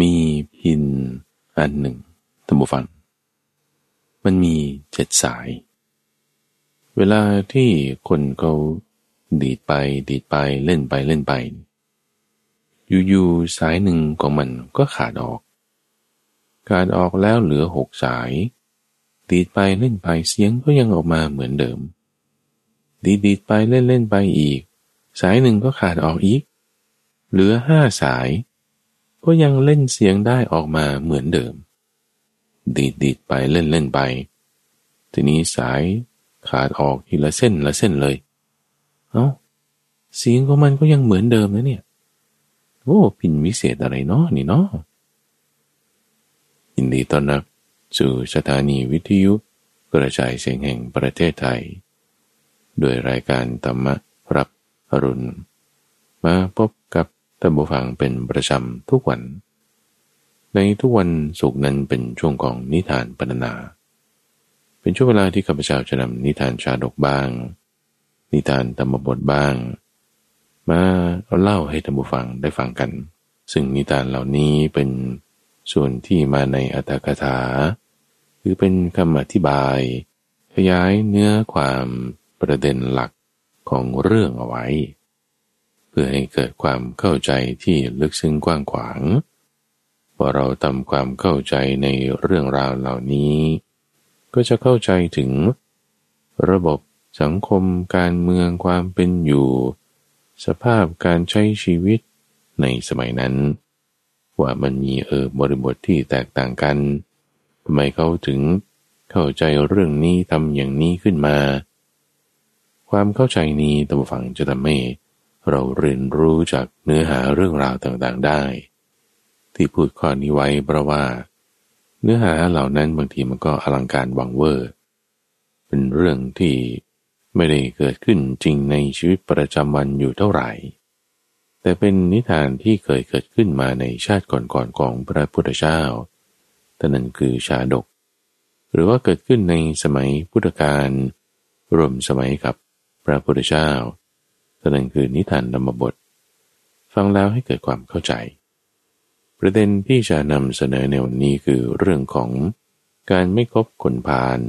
มีพินอันหนึ่งท่านผู้ฟัง มันมีเจ็ดสาย เวลาที่คนเขาดีดไปดีดไปเล่นไปเล่นไป อยู่ๆสายหนึ่งของมันก็ขาดออก ขาดออกแล้วเหลือหกสาย ดีดไปเล่นไปเสียงก็ยังออกมาเหมือนเดิม ดีดีดไปเล่นเล่นไปอีก สายหนึ่งก็ขาดออกอีก เหลือห้าสาย ก็ยังเล่นเสียงได้ออกมาเหมือนเดิม ดีดดีดไปเล่นเล่นไป ทีนี้สายขาดออกทีละเส้นละเส้นเลย เอา้าเสียงของมันก็ยังเหมือนเดิมนะเนี่ย โอ้พินวิเศษอะไรเนาะนี่เนาะยินดีต้อนรับสู่สถานีวิทยุกระจายเสียงแห่งประเทศไทย โดยรายการธรรมรับอรุณ มาพบกับ ท่านผู้ฟังเป็นประจำทุกวัน ในทุกวันศุกร์นั้นเป็นช่วงของนิทานปรรนา เป็นช่วงเวลาที่ข้าพเจ้าจะนำนิทานชาดกบ้าง นิทานธรรมบทบ้าง มาเล่าให้ท่านผู้ฟังได้ฟังกัน ซึ่งนิทานเหล่านี้เป็นส่วนที่มาในอัตถกถา คือเป็นคำอธิบาย ขยายเนื้อความประเด็นหลักของเรื่องเอาไว้ พื่อให้เกิดความเข้าใจที่ลึกซึ้งกว้างขวางพอเราทำความเข้าใจในเรื่องราวเหล่านี้ ก็จะเข้าใจถึง ระบบสังคมการเมืองความเป็นอยู่ สภาพการใช้ชีวิตในสมัยนั้น ว่ามันมีเออบริบทที่แตกต่างกันทำไมเขาถึงเข้าใจเรื่องนี้ทำอย่างนี้ขึ้นมา ความเข้าใจนี้ตัวฝังจะทำให้เเราเรียนรู้จากเนื้อหาเรื่องราวต่างๆได้ ที่พูดข้อนี้ไว้เพราะว่า เนื้อหาเหล่านั้นบางทีมันก็อลังการวังเวอร์ เป็นเรื่องที่ไม่ได้เกิดขึ้นจริงในชีวิตประจำวันอยู่เท่าไหร่ แต่เป็นนิทานที่เคยเกิดขึ้นมาในชาติก่อนๆของของพระพุทธเจ้าแต่นั้นคือชาดก หรือว่าเกิดขึ้นในสมัยพุทธกาลรวมสมัยกับพระพุทธเจ้า นั่นคือนิทานธรรมบท ฟังแล้วให้เกิดความเข้าใจ ประเด็นที่จะนำเสนอในวันนี้คือเรื่องของการไม่คบคนพาล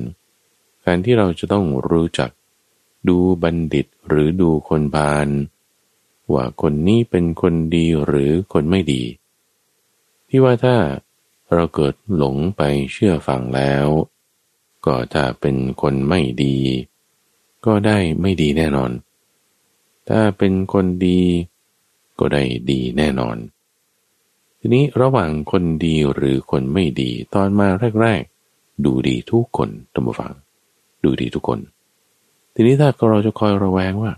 การที่เราจะต้องรู้จักดูบัณฑิตหรือดูคนพาลว่าคนนี้เป็นคนดีหรือคนไม่ดี ที่ว่าถ้าเราเกิดหลงไปเชื่อฟังแล้ว ก็ถ้าเป็นคนไม่ดี ก็ได้ไม่ดีแน่นอน ถ้าเป็นคนดีก็ได้ดีแน่นอน ทีนี้ระหว่างคนดีหรือคนไม่ดีตอนมาแรกๆ ดูดีทุกคนตัมฟัง ดูดีทุกคน ทีนี้ถ้าเราจะคอยระแวงว่า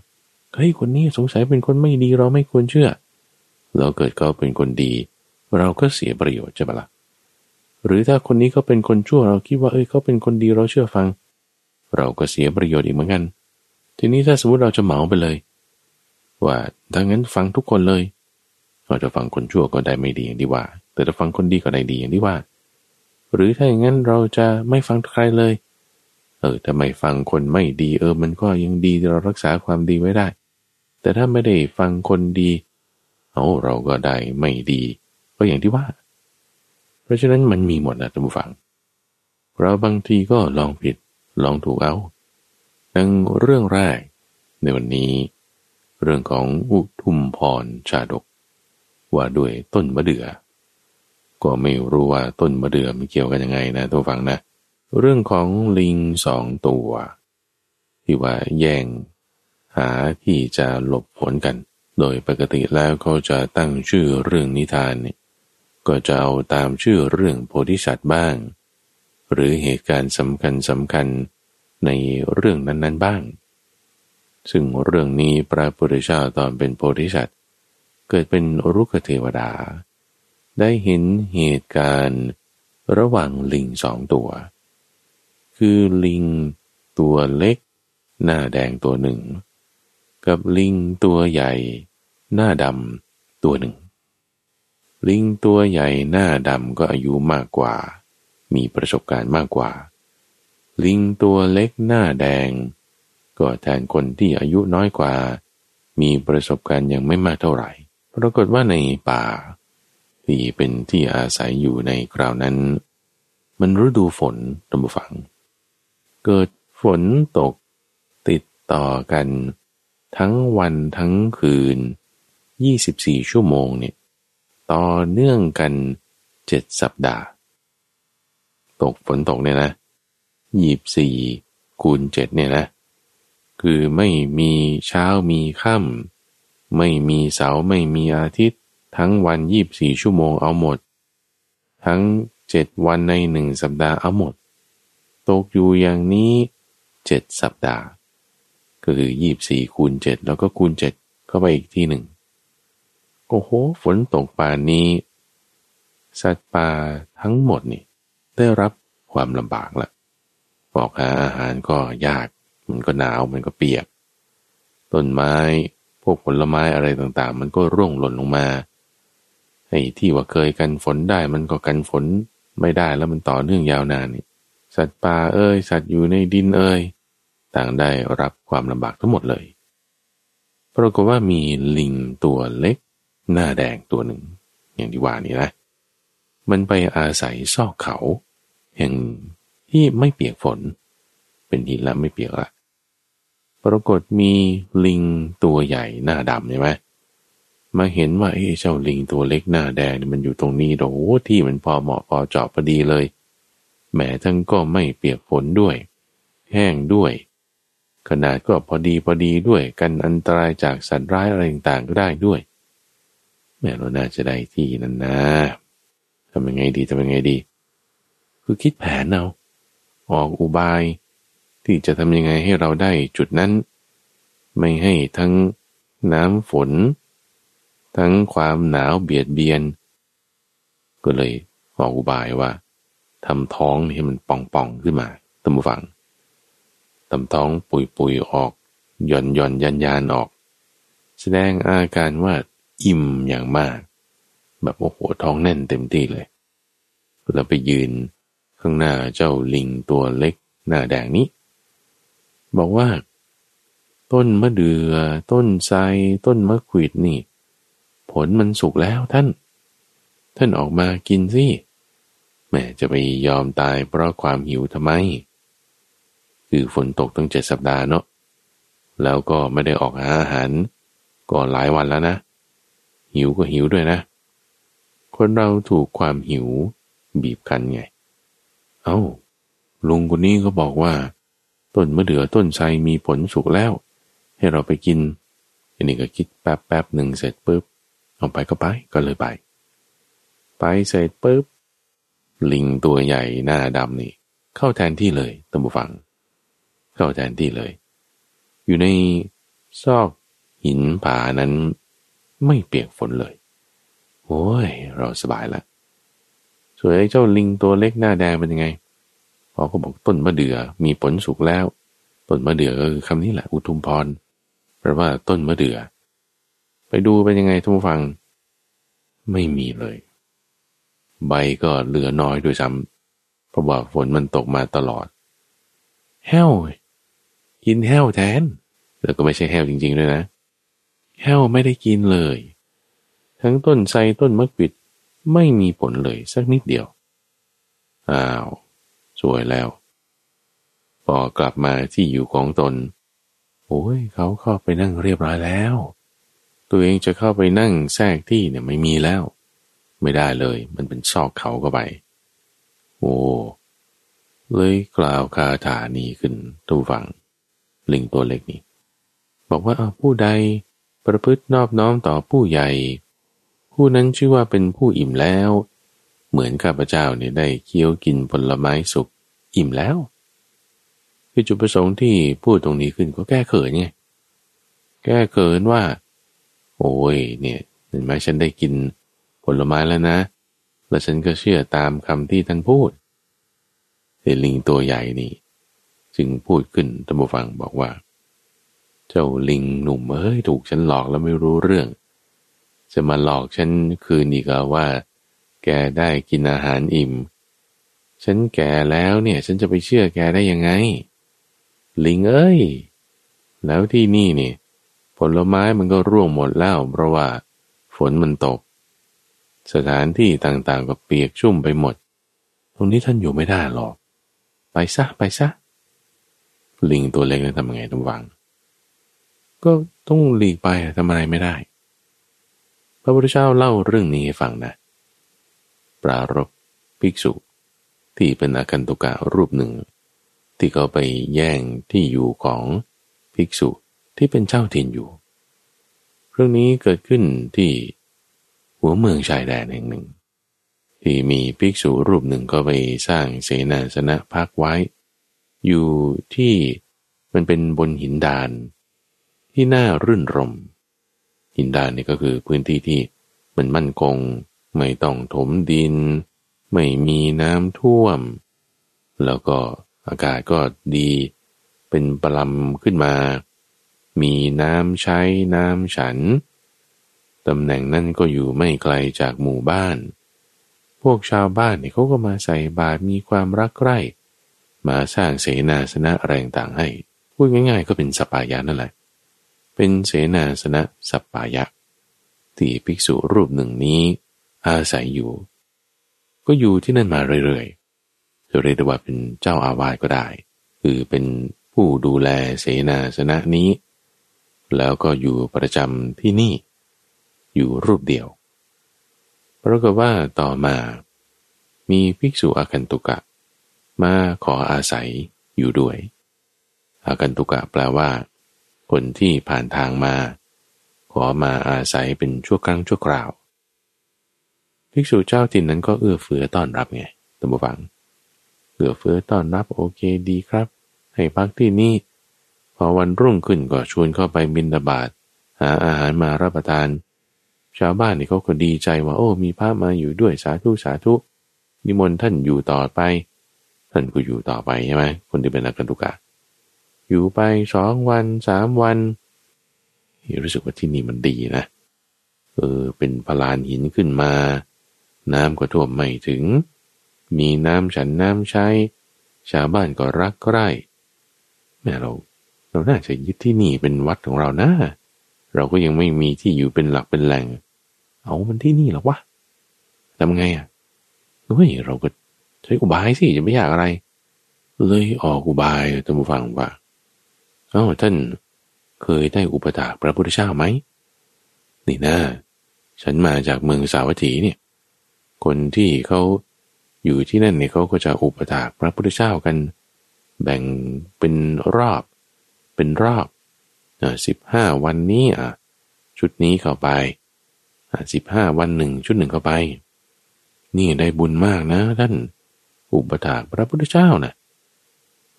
เฮ้ยคนนี้สงสัยเป็นคนไม่ดีเราไม่ควรเชื่อ เราเกิดเขาเป็นคนดี เราก็เสียประโยชน์ใช่ปะละ่ะหรือถ้าคนนี้เขาเป็นคนชั่วเราคิดว่าเอ้ยเขาเป็นคนดีเราเชื่อฟัง เราก็เสียประโยชน์อีกเหมือนกัน ทีนี้ถ้าสมมติเราจะเหมาไปเลย ว่าถ้างั้นฟังทุกคนเลยเราจะฟังคนชั่วก็ได้ไม่ดีอย่างที่ว่า แต่ถ้าฟังคนดีก็ได้ดีอย่างที่ว่า หรือถ้าอย่างนั้นเราจะไม่ฟังใครเลย เออถ้าไม่ฟังคนไม่ดีเออ มันก็ยังดีเรารักษาความดีไว้ได้ แต่ถ้าไม่ได้ฟังคนดีเอาเราก็ได้ไม่ดี ก็อย่างที่ว่า เพราะฉะนั้นมันมีหมดนะท่านผู้ฟัง เราบางทีก็ลองผิดลองถูกเอาดังเรื่องแรกในวันนี้ เรื่องของอุทุมพรชาดก ว่าด้วยต้นมะเดื่อก็ไม่รู้ว่าต้นมะเดื่อมันเกี่ยวกันยังไงนะตัวฟังนะ เรื่องของลิงสองตัว ที่ว่าแย่ง หาที่จะหลบฝนกัน โดยปกติแล้วเขาจะตั้งชื่อเรื่องนิทานเนี่ยก็จะเอาตามชื่อเรื่องโพธิสัตว์บ้าง หรือเหตุการณ์สำคัญสำคัญในเรื่องนั้น ๆ บ้าง ซึ่งเรื่องนี้พระพุทธเจ้าตอนเป็นโพธิสัตว์เกิดเป็นรุกเทวดา ได้เห็นเหตุการณ์ระหว่างลิงสองตัว คือลิงตัวเล็ก หน้าแดงตัวหนึ่ง กับลิงตัวใหญ่ หน้าดำตัวหนึ่ง ลิงตัวใหญ่หน้าดำก็อายุมากกว่า มีประสบการณ์มากกว่า ลิงตัวเล็กหน้าแดง ก็แทนคนที่อายุน้อยกว่า มีประสบการณ์ยังไม่มากเท่าไหร่ ปรากฏว่าในป่า ที่เป็นที่อาศัยอยู่ในคราวนั้น มันฤดูฝนตำบฝัง เกิดฝนตก ติดต่อกัน ทั้งวันทั้งคืน 24 ชั่วโมงเนี่ยต่อเนื่องกันเจ็ดสัปดาห์ ตกฝนตกเนี่ยนะยีบสี่คูณเจ็ดเนี่ยนะ คือไม่มีเช้ามีค่ำไม่มีเสาร์ไม่มีอาทิตย์ ทั้งวันยีบสี่ชั่วโมงเอาหมด ทั้งเจ็ดวันในหนึ่งสัปดาห์เอาหมด ตกอยู่อย่างนี้เจ็ดสัปดาห์ ก็คือยีบสี่คูณเจ็ดแล้วก็คูณเจ็ดเข้าไปอีกที่หนึ่งโอ้โหฝนตกป่านนี้ สัตว์ป่าทั้งหมดนี่ ได้รับความลำบากละออกหาอาหารก็ยาก มันก็หนาวมันก็เปียก ต้นไม้ พวกผลไม้อะไรต่างๆ มันก็ร่วงหล่นลงมาไอ้ที่ว่าเคยกันฝนได้มันก็กันฝนไม่ได้แล้วมันต่อเนื่องยาวนานนี่สัตว์ป่าเอ้ยสัตว์อยู่ในดินเอ้ยต่างได้รับความลำบากทั้งหมดเลยปรากฏว่ามีลิงตัวเล็ก หน้าแดงตัวหนึ่ง อย่างที่ว่านี่นะ มันไปอาศัยซอกเขาแห่งที่ไม่เปียกฝน เป็นหินละไม่เปียกละ ปรากฏมีลิงตัวใหญ่หน้าดำใช่ไหมมาเห็นว่าเอ้เจ้าลิงตัวเล็กหน้าแดงมันอยู่ตรงนี้โอ้ที่มันพอเหมาะพอเจาะพอดีเลยแหมทั้งก็ไม่เปียกฝนด้วย แห้งด้วย ขนาดก็พอดีพอดีด้วยกันอันตรายจากสัตว์ร้ายอะไรต่างๆก็ได้ด้วยแม่เราน่าจะได้ที่นั่นนะทำยังไงดีทำยังไงดี คือคิดแผนเอาออกอุบาย ที่จะทำยังไงให้เราได้จุดนั้น ไม่ให้ทั้งน้ำฝน ทั้งความหนาวเบียดเบียน ก็เลยออกอุบายว่าทำท้องให้มันป่องๆขึ้นมาตั้งฟังทำท้องปุยๆออกย่อนย่อนยันยานออก แสดงอาการว่าอิ่มอย่างมาก แบบโอ้โหท้องแน่นเต็มที่เลยแล้วไปยืนข้างหน้าเจ้าลิงตัวเล็กหน้าแดงนี้ บอกว่า ต้นมะเดือ่อต้นไทรต้นมะขวิดนี่ ผลมันสุกแล้วท่าน ท่านออกมากินสิแม่จะไปยอมตายเพราะความหิวทำไม คือฝนตกตั้งเจ็ดสัปดาห์เนาะแล้วก็ไม่ได้ออกหาอาหารก็หลายวันแล้วนะ หิวก็หิวด้วยนะ คนเราถูกความหิวบีบคั้นไง เอา้าลุงคนนี้ก็บอกว่า ต้นมะเดื่อต้นไทรมีผลสุกแล้ว ให้เราไปกินอันนี้ก็คิดแป๊บแป๊บหนึ่งเสร็จปุ๊บเอาไปก็ไปก็เลยไป ไปเสร็จปุ๊บลิงตัวใหญ่หน้าดำนี่ เข้าแทนที่เลยตั้งบุฟัง เข้าแทนที่เลย อยู่ในซอกหินผานั้นไม่เปียกฝนเลยโอ้ย เราสบายละส่วนไอ้เจ้าลิงตัวเล็กหน้าแดงเป็นยังไง พอก็บอกต้นมะเดื่อมีผลสุกแล้ว ต้นมะเดื่อก็คือคำนี้แหละอุทุมพรแปลว่าต้นมะเดื่อ ไปดูเป็นยังไงทุกฟัง ไม่มีเลย ใบก็เหลือน้อยด้วยซ้ำเพราะว่าฝนมันตกมาตลอด แห้วกินแห้วแทนแล้วก็ไม่ใช่แห้วจริงๆด้วยนะแห้วไม่ได้กินเลย ทั้งต้นไทรต้นมะกวิดไม่มีผลเลยสักนิดเดียว อ้าว สวยแล้ว พอกลับมาที่อยู่ของตน โอ้ยเขาเข้าไปนั่งเรียบร้อยแล้ว ตัวเองจะเข้าไปนั่งแทรกที่เนี่ยไม่มีแล้ว ไม่ได้เลย มันเป็นซอกเขาเข้าไป โอ้เลยกล่าวคาถานี้ขึ้นตูฟัง ลิงตัวเล็กนี่ บอกว่าเอาผู้ใดประพฤตินอบน้อมต่อผู้ใหญ่ ผู้นั้นชื่อว่าเป็นผู้อิ่มแล้ว เหมือนข้าพเจ้าเนี่ยได้เคี้ยวกินผลไม้สุกอิ่มแล้ว คือจุดประสงค์ที่พูดตรงนี้ขึ้นก็แก้เขินไงแก้เขินว่า โอ้ยเนี่ยเห็นไหมฉันได้กินผลไม้แล้วนะ แล้วฉันก็เชื่อตามคำที่ท่านพูดเอลิงตัวใหญ่นี่ จึงพูดขึ้นตัมบูฟังบอกว่า เจ้าลิงหนุ่มเอ้ยถูกฉันหลอกแล้วไม่รู้เรื่อง จะมาหลอกฉันคืนอีกว่า แกได้กินอาหารอิ่ม ฉันแก่แล้วเนี่ย ฉันจะไปเชื่อแกได้ยังไง ลิงเอ้ย แล้วที่นี่เนี่ยผลไม้มันก็ร่วงหมดแล้ว เพราะว่าฝนมันตก สถานที่ต่างๆก็เปียกชุ่มไปหมด ตรงนี้ท่านอยู่ไม่ได้หรอก ไปซะไปซะ ลิงตัวเล็กจะทำไงต้องวัง ก็ต้องหลีกไปทำอะไรไม่ได้ พระพุทธเจ้าเล่าเรื่องนี้ให้ฟังนะ ปรารบภิกษุ ที่เป็นอาคันตุกะรูปหนึ่ง ที่เขาไปแย่งที่อยู่ของภิกษุที่เป็นเจ้าถิ่นอยู่ เรื่องนี้เกิดขึ้นที่หัวเมืองชายแดนแห่งหนึ่ง ที่มีภิกษุรูปหนึ่งก็ไปสร้างเสนาสนะพักไว้ อยู่ที่มันเป็นบนหินดานที่น่ารื่นรม หินดานนี่ก็คือพื้นที่ที่มันมั่นคง ไม่ต้องถมดิน ไม่มีน้ำท่วม แล้วก็อากาศก็ดี เป็นปลำขึ้นมา มีน้ำใช้น้ำฉัน ตำแหน่งนั่นก็อยู่ไม่ไกลจากหมู่บ้าน พวกชาวบ้านเนี่ยเขาก็มาใส่บาตรมีความรักใคร่ มาสร้างเสนาสนะแรงต่างให้ พูดง่าย ๆ ก็เป็นสปายะนั่นแหละ เป็นเสนาสนะสปายะที่ภิกษุรูปหนึ่งนี้ อาศัยอยู่ ก็อยู่ที่นั่นมาเรื่อยๆจะเรียกได้ว่าเป็นเจ้าอาวาสก็ได้ คือเป็นผู้ดูแลเสนาสนะนี้ แล้วก็อยู่ประจำที่นี่ อยู่รูปเดียวปรากฏว่าต่อมา มีภิกษุอาคันตุกะ มาขออาศัยอยู่ด้วย อาคันตุกะแปลว่า คนที่ผ่านทางมา ขอมาอาศัยเป็นชั่วครั้งชั่วคราว ภิกษุเจ้าถิ่นนั้นก็เอื้อเฟื้อต้อนรับไงตัมบูฟัง เอื้อเฟื้อต้อนรับโอเคดีครับ ให้พักที่นี่ พอวันรุ่งขึ้นก็ชวนเข้าไปบินดาบาดหาอาหารมารับประทาน ชาวบ้านนี่เขาก็ดีใจว่า โอ้มีพระมาอยู่ด้วยสาธุสาธุนิมนต์ท่านอยู่ต่อไป ท่านก็อยู่ต่อไปใช่ไหมคนที่เป็นนักตุกะอยู่ไปสองวันสามวันรู้สึกว่าที่นี่มันดีนะเออเป็นพลานหินขึ้นมา น้ำก็ท่วมไม่ถึง มีน้ำฉันน้ำใช้ ชาวบ้านก็รักใกล้แม่เราเราน่าจะยึดที่นี่เป็นวัดของเรานะ เราก็ยังไม่มีที่อยู่เป็นหลักเป็นแหล่ง เอามันที่นี่หรอวะทำไงอะเฮ้ยเราก็ใช้อุบายสิจะไม่อยากอะไร เลยออกอุบายท่านผู้ฟังว่าเอ้าท่านเคยได้อุปถากพระพุทธเจ้าไหมนี่นะฉันมาจากเมืองสาวัตถีเนี่ย คนที่เขาอยู่ที่นั่นเนี่ยเขาก็จะอุปถากพระพุทธเจ้ากัน แบ่งเป็นรอบ เป็นรอบสิบห้าวันนี้อะชุดนี้เข้าไปสิบห้าวันหนึ่งชุดหนึ่งเข้าไป นี่ได้บุญมากนะท่าน อุปถากพระพุทธเจ้านะ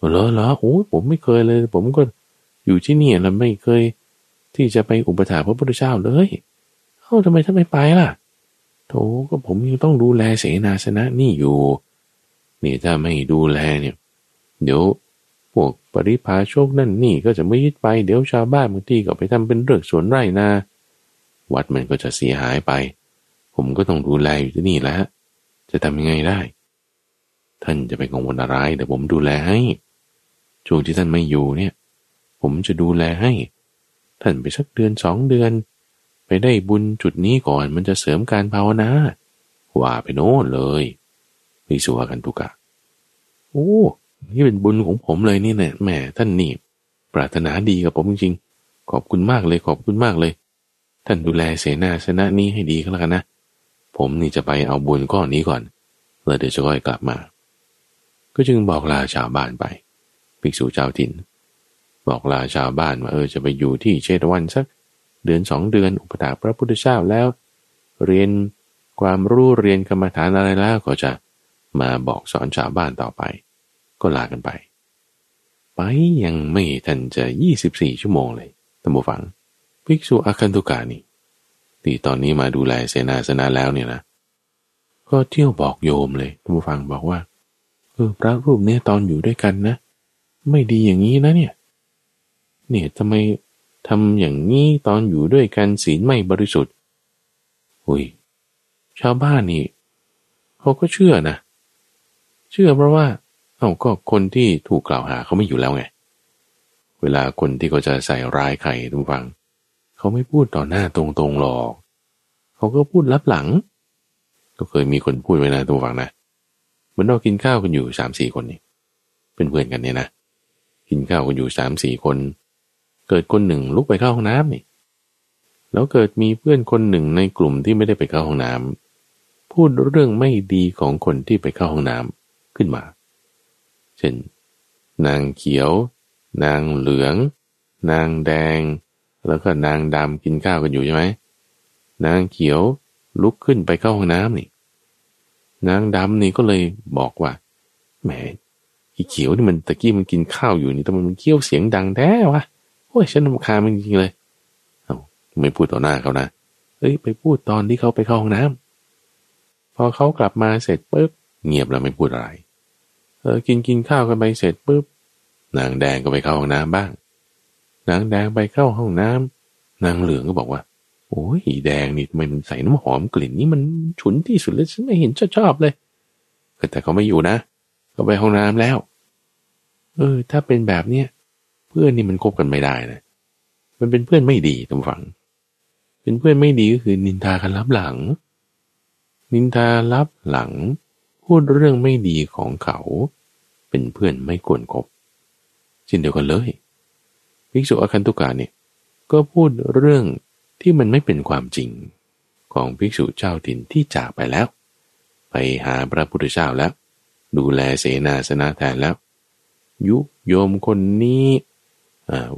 เหรอเหรอโอ้ผมไม่เคยเลย ผมก็อยู่ที่นี่แล้วไม่เคย ที่จะไปอุปถากพระพุทธเจ้าเลยเอ้าทำไมท่านไม่ไปล่ะ โถก็ผมยังต้องดูแลเสนาสนะนี่อยู่นี่ถ้าไม่ดูแลเนี่ย เดี๋ยวพวกปริพาโชคนั่นนี่ก็จะไม่ยึดไปเดี๋ยวชาวบ้านบางทีก็ไปทำเป็นเรื่องสวนไร่นาวัดมันก็จะเสียหายไป ผมก็ต้องดูแลอยู่ที่นี่แล้ว จะทำยังไงได้ ท่านจะไปกังวลอะไรเดี๋ยวผมดูแลให้ ช่วงที่ท่านไม่อยู่เนี่ย ผมจะดูแลให้ ท่านไปสักเดือนสองเดือน ไปได้บุญจุดนี้ก่อนมันจะเสริมการภาวนาว่าไปโน่นเลยวิสุวกันตุกะ โอ้นี่เป็นบุญของผมเลยนี่แหละแหมท่านนี่ปรารถนาดีกับผมจริงๆขอบคุณมากเลยขอบคุณมากเลย ท่านดูแลเสนาสนะนี้ให้ดีก็แล้วกันนะผมนี่จะไปเอาบุญก้อนนี้ก่อนแล้วเดี๋ยวจะค่อยกลับมา ก็จึงบอกลาชาวบ้านไปภิกษุเจ้าถิ่น บอกลาชาวบ้านว่าเออจะไปอยู่ที่เชตวันสัก เดือนสองเดือนอุปถาพระพุทธเจ้าแล้ว เรียนความรู้เรียนกรรมฐานอะไรแล้วก็จะมาบอกสอนชาวบ้านต่อไป ก็ลากันไป ไปยังไม่ทันจะยี่สิบสี่ชั่วโมงเลยตัมบูฟัง ภิกษุอาคันตุกานี่ที่ตอนนี้มาดูแลเสนาสนะแล้วเนี่ยนะก็เที่ยวบอกโยมเลยตัมบูฟังบอกว่าเออพระรูปนี้ตอนอยู่ด้วยกันนะ ไม่ดีอย่างนี้นะเนี่ย เนี่ยทำไม ทำอย่างนี้ตอนอยู่ด้วยกันศีลไม่บริสุทธิ์อุ้ยชาวบ้านนี่เขาก็เชื่อนะ เชื่อเพราะว่า เอาก็คนที่ถูกกล่าวหาเขาไม่อยู่แล้วไง เวลาคนที่เขาจะใส่ร้ายใครทุกฟัง เขาไม่พูดต่อหน้าตรงๆหรอก เขาก็พูดลับหลัง ก็เคยมีคนพูดไว้นะตัวฟังนะเหมือนเรากินข้าวกันอยู่สามสี่คนนี่เป็นเพื่อนกันเนี่ยนะ กินข้าวกันอยู่สามสี่คน เกิดคนหนึ่งลุกไปเข้าห้องน้ำนี่แล้วเกิดมีเพื่อนคนหนึ่งในกลุ่มที่ไม่ได้ไปเข้าห้องน้ำพูดเรื่องไม่ดีของคนที่ไปเข้าห้องน้ำขึ้นมา เช่น นางเขียว นางเหลือง นางแดง แล้วก็นางดำกินข้าวกันอยู่ใช่ไหมนางเขียวลุกขึ้นไปเข้าห้องน้ำนี่ นางดำนี่ก็เลยบอกว่าแหมอีเขียวนี่มันตะกี้มันกินข้าวอยู่นี่ทำไมมันเคี้ยวเสียงดังแท้วะ โอ้ยฉันรำคาญมันจริงๆเลย เอาไม่พูดต่อหน้าเขานะเอ้ยไปพูดตอนที่เขาไปเข้าห้องน้ำพอเขากลับมาเสร็จปุ๊บเงียบแล้วไม่พูดอะไร เออกินกินข้าวกันไปเสร็จปุ๊บนางแดงก็ไปเข้าห้องน้ำบ้าง นางแดงไปเข้าห้องน้ำนางเหลืองก็บอกว่า โอ้ยแดงนี่ทำไมมันใส่น้ำหอมกลิ่นนี่มันฉุนที่สุดเลยฉันไม่เห็นชอบชอบเลยแต่เขาไม่อยู่นะเขาไปห้องน้ำแล้ว เออ ถ้าเป็นแบบเนี้ย เพื่อนนี่มันคบกันไม่ได้นะมันเป็นเพื่อนไม่ดีตำฝัง เป็นเพื่อนไม่ดีก็คือนินทากันลับหลัง นินทาลับหลัง พูดเรื่องไม่ดีของเขา เป็นเพื่อนไม่ควรคบเช่นเดียวกันเลยภิกษุอคันตุกาเนี่ยก็พูดเรื่องที่มันไม่เป็นความจริงของภิกษุเจ้าถิ่นที่จากไปแล้ว ไปหาพระพุทธเจ้าแล้ว ดูแลเสนาสนะแทนแล้ว ยุโยมคนนี้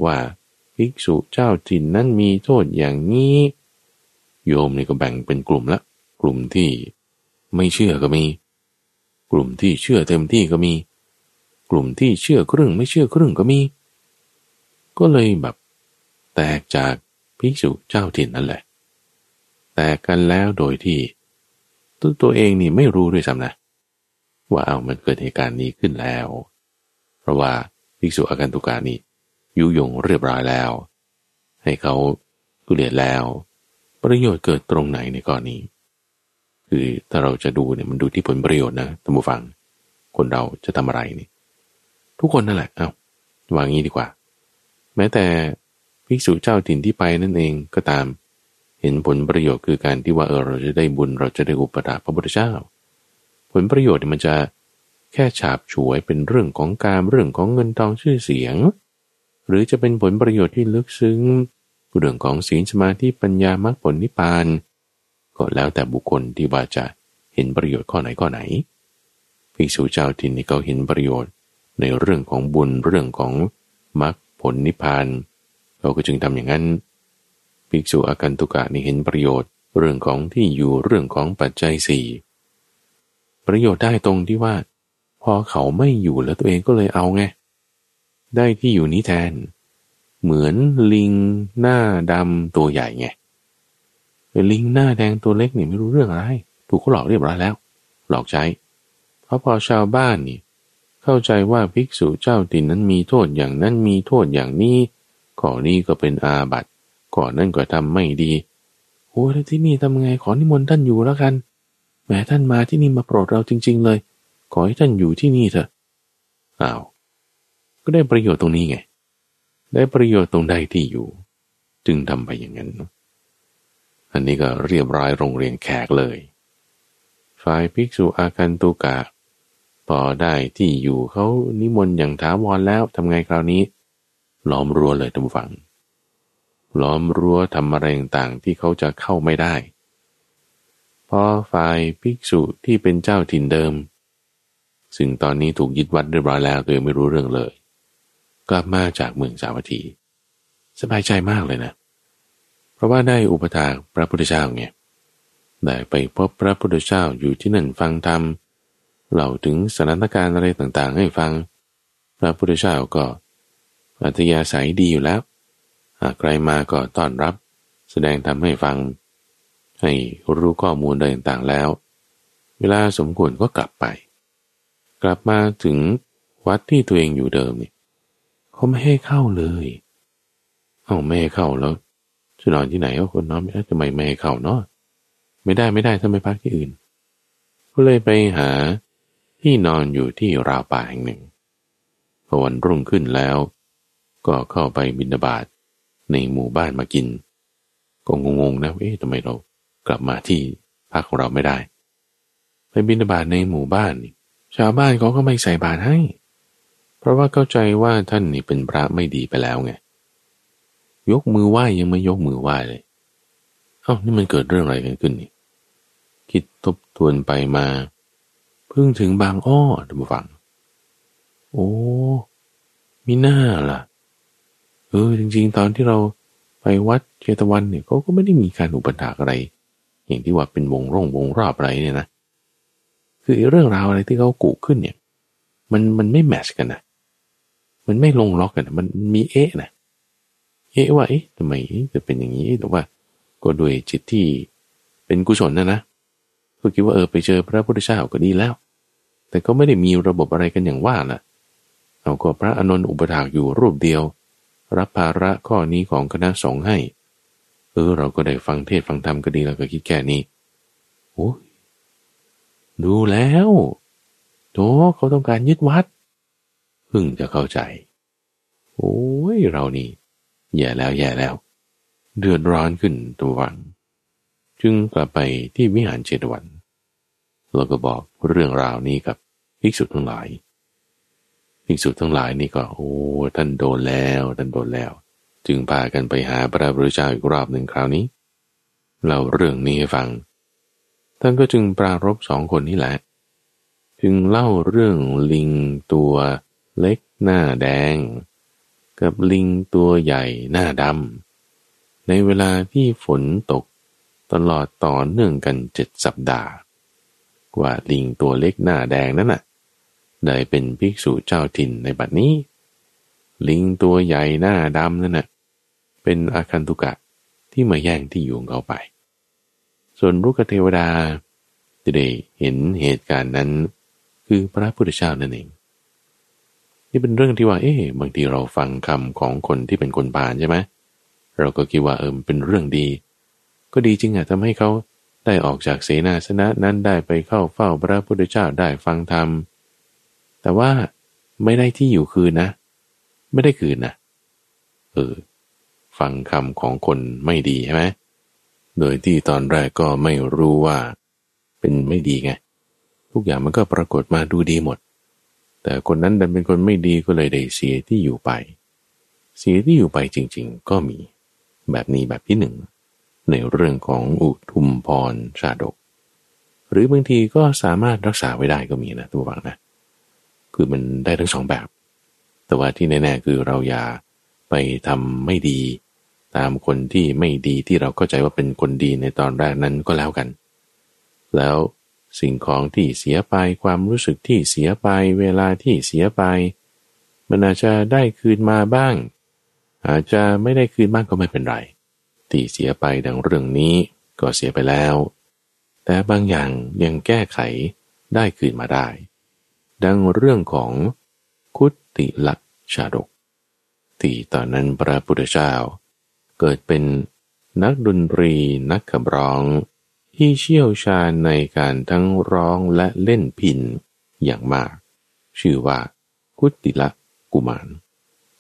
ว่าภิกษุเจ้าถิ่นนั้นมีโทษอย่างนี้ โยมนี่ก็แบ่งเป็นกลุ่มละ กลุ่มที่ไม่เชื่อก็มี กลุ่มที่เชื่อเต็มที่ก็มี กลุ่มที่เชื่อครึ่งไม่เชื่อครึ่งก็มี ก็เลยแบบแตกจากภิกษุเจ้าถิ่นนั่นแหละ แต่กันแล้วโดยที่ ตัวตัวเองนี่ไม่รู้ด้วยซ้ำนะ ว่าเอามันเกิดเหตุการณ์นี้ขึ้นแล้ว เพราะว่าภิกษุอาการตุกานี่ ยุยงเรียบร้อยแล้ว ให้เขาตุเลียดแล้ว ประโยชน์เกิดตรงไหนในกรณีคือถ้าเราจะดูเนี่ยมันดูที่ผลประโยชน์นะท่านผู้ฟัง คนเราจะทำอะไรนี่ ทุกคนนั่นแหละเอาวางงี้ดีกว่า แม้แต่ภิกษุเจ้าถิ่นที่ไปนั่นเองก็ตาม เห็นผลประโยชน์คือการที่ว่าเออเราจะได้บุญเราจะได้อุปถัมภ์พระพุทธเจ้า ผลประโยชน์มันจะแค่ฉาบฉวยเป็นเรื่องของการเรื่องของเงินทองชื่อเสียง หรือจะเป็นผลประโยชน์ที่ลึกซึ้งเรื่องของศีลสมาธิปัญญามรรคผลนิพพาน ก็แล้วแต่บุคคลที่ว่าจะเห็นประโยชน์ข้อไหนข้อไหนภิกษุเจ้าถิ่นนี่เขาเห็นประโยชน์ ในเรื่องของบุญเรื่องของมรรคผลนิพพานเราก็จึงทำอย่างนั้นภิกษุอากันตุกะนี่เห็นประโยชน์ เรื่องของที่อยู่เรื่องของปัจจัยสี่ประโยชน์ได้ตรงที่ว่า พอเขาไม่อยู่แล้วตัวเองก็เลยเอาไง ได้ที่อยู่นี้แทน เหมือนลิงหน้าดำตัวใหญ่ไงลิงหน้าแดงตัวเล็กนี่ไม่รู้เรื่องอะไร ถูกเขาหลอกเรียบร้อยแล้ว หลอกใช้ เพราะพอชาวบ้านนี่ เข้าใจว่าภิกษุเจ้าตินนั้นมีโทษอย่างนั้นมีโทษอย่างนี้ข้อนี้ก็เป็นอาบัติก่อนนั่นก็ทำไม่ดีโอ้แล้วที่นี่ทำไงขอนิมนต์ท่านอยู่แล้วกันแม้ท่านมาที่นี่มาโปรดเราจริง ๆ เลย ขอให้ท่านอยู่ที่นี่เถอะอ้าว ก็ได้ประโยชน์ตรงนี้ไง ได้ประโยชน์ตรงใดที่อยู่ จึงทำไปอย่างนั้น อันนี้ก็เรียบร้อยโรงเรียนแขกเลย ฝ่ายภิกษุอาคันตุกะพอได้ที่อยู่เขานิมนต์อย่างถาวรแล้วทำไงคราวนี้ ล้อมรั้วเลยทุกฝังล้อมรั้วทำอะไรต่างๆที่เขาจะเข้าไม่ได้ พอฝ่ายภิกษุที่เป็นเจ้าถิ่นเดิม ซึ่งตอนนี้ถูกยึดวัดเรียบร้อยแล้วตัวไม่รู้เรื่องเลย กลับมาจากเมืองสาวัตถี สบายใจมากเลยนะ เพราะว่าได้อุปถากพระพุทธเจ้าไงได้ไปพบพระพุทธเจ้าอยู่ที่นั่นฟังธรรมเล่าถึงสถานการณ์อะไรต่างๆ ให้ฟัง พระพุทธเจ้าก็อัธยาศัยดีอยู่แล้วหากใครมาก็ต้อนรับ แสดงทำให้ฟัง ให้รู้ข้อมูลอะไรต่างๆแล้ว เวลาสมควรก็กลับไป กลับมาถึงวัดที่ตัวเองอยู่เดิมนี่ เขาไม่ให้เข้าเลยเอาไม่ให้เข้าแล้วจะนอนที่ไหนก็คนนอนไม่ได้ทำไมไม่ให้เข้าเนาะไม่ได้ไม่ได้ถ้าไมพักที่อื่น ก็เลยไปหาที่นอนอยู่ที่ราวป่าแห่งหนึ่งพอวันรุ่งขึ้นแล้ว ก็เข้าไปบินาบาตในหมู่บ้านมากิน ก็งงๆนะเอ๊ะทำไมเรากลับมาที่พักของเราไม่ได้ ไปบิณฑบาตในหมู่บ้านนี่ชาวบ้านเขาก็ไม่ใส่บาตรให้ เพราะว่าเข้าใจว่าท่านนี่เป็นพระไม่ดีไปแล้วไง ยกมือไหว้ยังไม่ยกมือไหว้เลย เอ้านี่มันเกิดเรื่องอะไรกันขึ้นนี่ คิดทบทวนไปมา เพิ่งถึงบางอ้อท่านผู้ฟัง โอ้มีหน้าล่ะ เออ จริง ๆ ตอนที่เราไปวัดเชตวันเนี่ยเขาก็ไม่ได้มีการอุปถากอะไร อย่างที่ว่าเป็นวงร่องวงรอบอะไรเนี่ยนะ คือเรื่องราวอะไรที่เขากุขึ้นเนี่ย มันมันไม่แมชกันนะ มันไม่ลงล็อกกันมันมีเอ๊ะนะเอ๊ะว่าเอ๊ะทำไมจะเป็นอย่างนี้แต่ว่าก็ด้วยจิตที่เป็นกุศลนะนะก็คิดว่าเออไปเจอพระพุทธเจ้าก็ดีแล้ว แต่ก็ไม่ได้มีระบบอะไรกันอย่างว่าล่ะเอาก็พระอนนท์อุปถากอยู่รูปเดียว รับภาระข้อนี้ของคณะสงฆ์ให้ เออเราก็ได้ฟังเทศฟังธรรมก็ดีแล้วก็คิดแค่นี้โอ้ดูแล้วโถเขาต้องการยึดวัด เพิ่งจะเข้าใจ โอ้ยเรานี่แย่แล้วแย่แล้ว เดือดร้อนขึ้นตัววันจึงกลับไปที่วิหารเจดวันเราก็บอกเรื่องราวนี้กับภิกษุทั้งหลายภิกษุทั้งหลายนี่ก็โอ้ท่านโดนแล้วท่านโดนแล้ว จึงพากันไปหาพระพุทธเจ้าอีกรอบหนึ่งคราวนี้เล่าเรื่องนี้ให้ฟัง ท่านก็จึงปรารบสองคนนี้แหละ จึงเล่าเรื่องลิงตัว เล็กหน้าแดง กับลิงตัวใหญ่หน้าดำ ในเวลาที่ฝนตกตลอดต่อเนื่องกันเจ็ดสัปดาห์ว่าลิงตัวเล็กหน้าแดงนั้นน่ะ ได้เป็นภิกษุเจ้าถิ่นในบัดนี้ ลิงตัวใหญ่หน้าดำนั่นน่ะ เป็นอาคันตุกะที่มาแย่งที่อยู่ของเขาไป ส่วนรุกเทวดาจะได้เห็นเหตุการณ์นั้นคือพระพุทธเจ้านั่นเอง นี่เป็นเรื่องที่ว่า เอ๊ะบางทีเราฟังคำของคนที่เป็นคนบานใช่ไหมเราก็คิดว่าเออเป็นเรื่องดี ก็ดีจริงอะทำให้เขาได้ออกจากเสนาสนะนั้นได้ไปเข้าเฝ้าพระพุทธเจ้าได้ฟังธรรม แต่ว่าไม่ได้ที่อยู่คืนนะ ไม่ได้คืนนะเออฟังคำของคนไม่ดีใช่ไหมโดยที่ตอนแรกก็ไม่รู้ว่า เป็นไม่ดีไง ทุกอย่างมันก็ปรากฏมาดูดีหมด แต่คนนั้นดันเป็นคนไม่ดีก็เลยได้เสียที่อยู่ไป เสียที่อยู่ไปจริง ๆ ก็มี แบบนี้แบบที่หนึ่งในเรื่องของอุทุมพรชาดก หรือบางทีก็สามารถรักษาไว้ได้ก็มีนะตัวฟังนะ คือมันได้ทั้งสองแบบ แต่ว่าที่แน่ๆคือเราอย่าไปทำไม่ดี ตามคนที่ไม่ดีที่เราเข้าใจว่าเป็นคนดีในตอนแรกนั้นก็แล้วกัน แล้ว สิ่งของที่เสียไปความรู้สึกที่เสียไป เวลาที่เสียไป มันอาจจะได้คืนมาบ้าง อาจจะไม่ได้คืนบ้างก็ไม่เป็นไรที่เสียไปดังเรื่องนี้ก็เสียไปแล้ว แต่บางอย่างยังแก้ไขได้คืนมาได้ ดังเรื่องของคุตติลักชาดก ที่ตอนนั้นพระพุทธเจ้า เกิดเป็นนักดนตรีนักขับร้อง ที่เชี่ยวชาญในการทั้งร้องและเล่นพินอย่างมาก ชื่อว่ากุติละกุมาร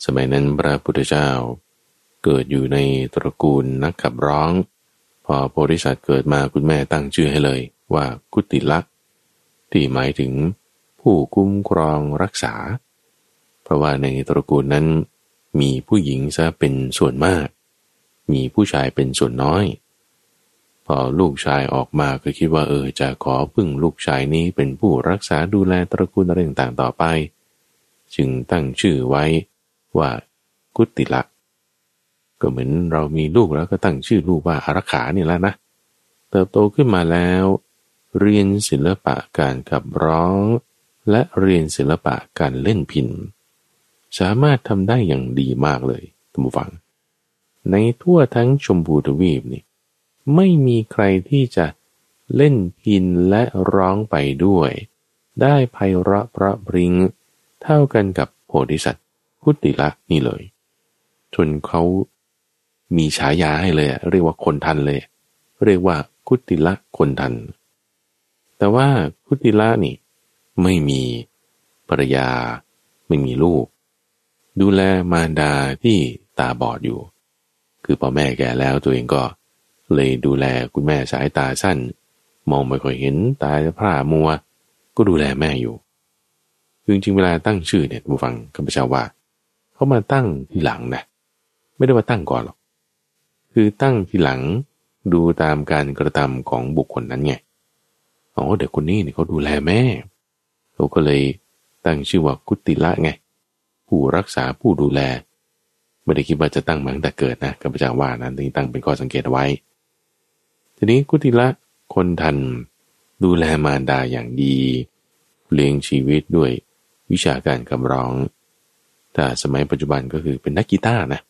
สมัยนั้นพระพุทธเจ้า เกิดอยู่ในตระกูลนักขับร้อง พอโพธิสัตว์เกิดมาคุณแม่ตั้งชื่อให้เลยว่ากุติละที่หมายถึงผู้คุ้มครองรักษา เพราะว่าในตระกูลนั้นมีผู้หญิงซะเป็นส่วนมาก มีผู้ชายเป็นส่วนน้อย พอลูกชายออกมาก็คิดว่าเออจะขอพึ่งลูกชายนี้เป็นผู้รักษาดูแลตระกูลอะไรต่างๆต่อไป จึงตั้งชื่อไว้ว่ากุติละ ก็เหมือนเรามีลูกแล้วก็ตั้งชื่อลูกว่าอารักขานี่แล้วนะเติบโตขึ้นมาแล้ว เรียนศิลปะการขับร้อง และเรียนศิลปะการเล่นพินสามารถทำได้อย่างดีมากเลยท่านผู้ฟัง ในทั่วทั้งชมพูทวีปนี่ ไม่มีใครที่จะเล่นพินและร้องไปด้วย ได้ไพเราะเพราะปริงเท่ากันกับโพธิสัตว์พุทธิละนี่เลยจนเขามีฉายาให้เลย เรียกว่าคนทันเลย เรียกว่าคุติละคนทัน แต่ว่าคุติละนี่ ไม่มีภรรยา ไม่มีลูก ดูแลมารดาที่ตาบอดอยู่ คือพอแม่แก่แล้วตัวเองก็ เลยดูแลคุณแม่สายตาสั้น มองไม่ค่อยเห็นตาพร่ามัว ก็ดูแลแม่อยู่คือจริงเวลาตั้งชื่อเนี่ยผู้ฟังข้าพเจ้าว่าเขามาตั้งทีหลังนะไม่ได้มาตั้งก่อนหรอกคือตั้งทีหลังดูตามการกระทำของบุคคลนั้นไงอ๋อเด็กคนนี้เนี่ยเขาดูแลแม่เขาก็เลยตั้งชื่อว่ากุติละไง ผู้รักษาผู้ดูแล ไม่ได้คิดว่าจะตั้งมาตั้งแต่เกิดนะข้าพเจ้าว่านั้นที่ตั้งเป็นข้อสังเกตไว้ ทีนี้กุติละคนทันดูแลมารดาอย่างดีเลี้ยงชีวิตด้วยวิชาการกำร้อง แต่สมัยปัจจุบันก็คือเป็นนักกีตาร์นะ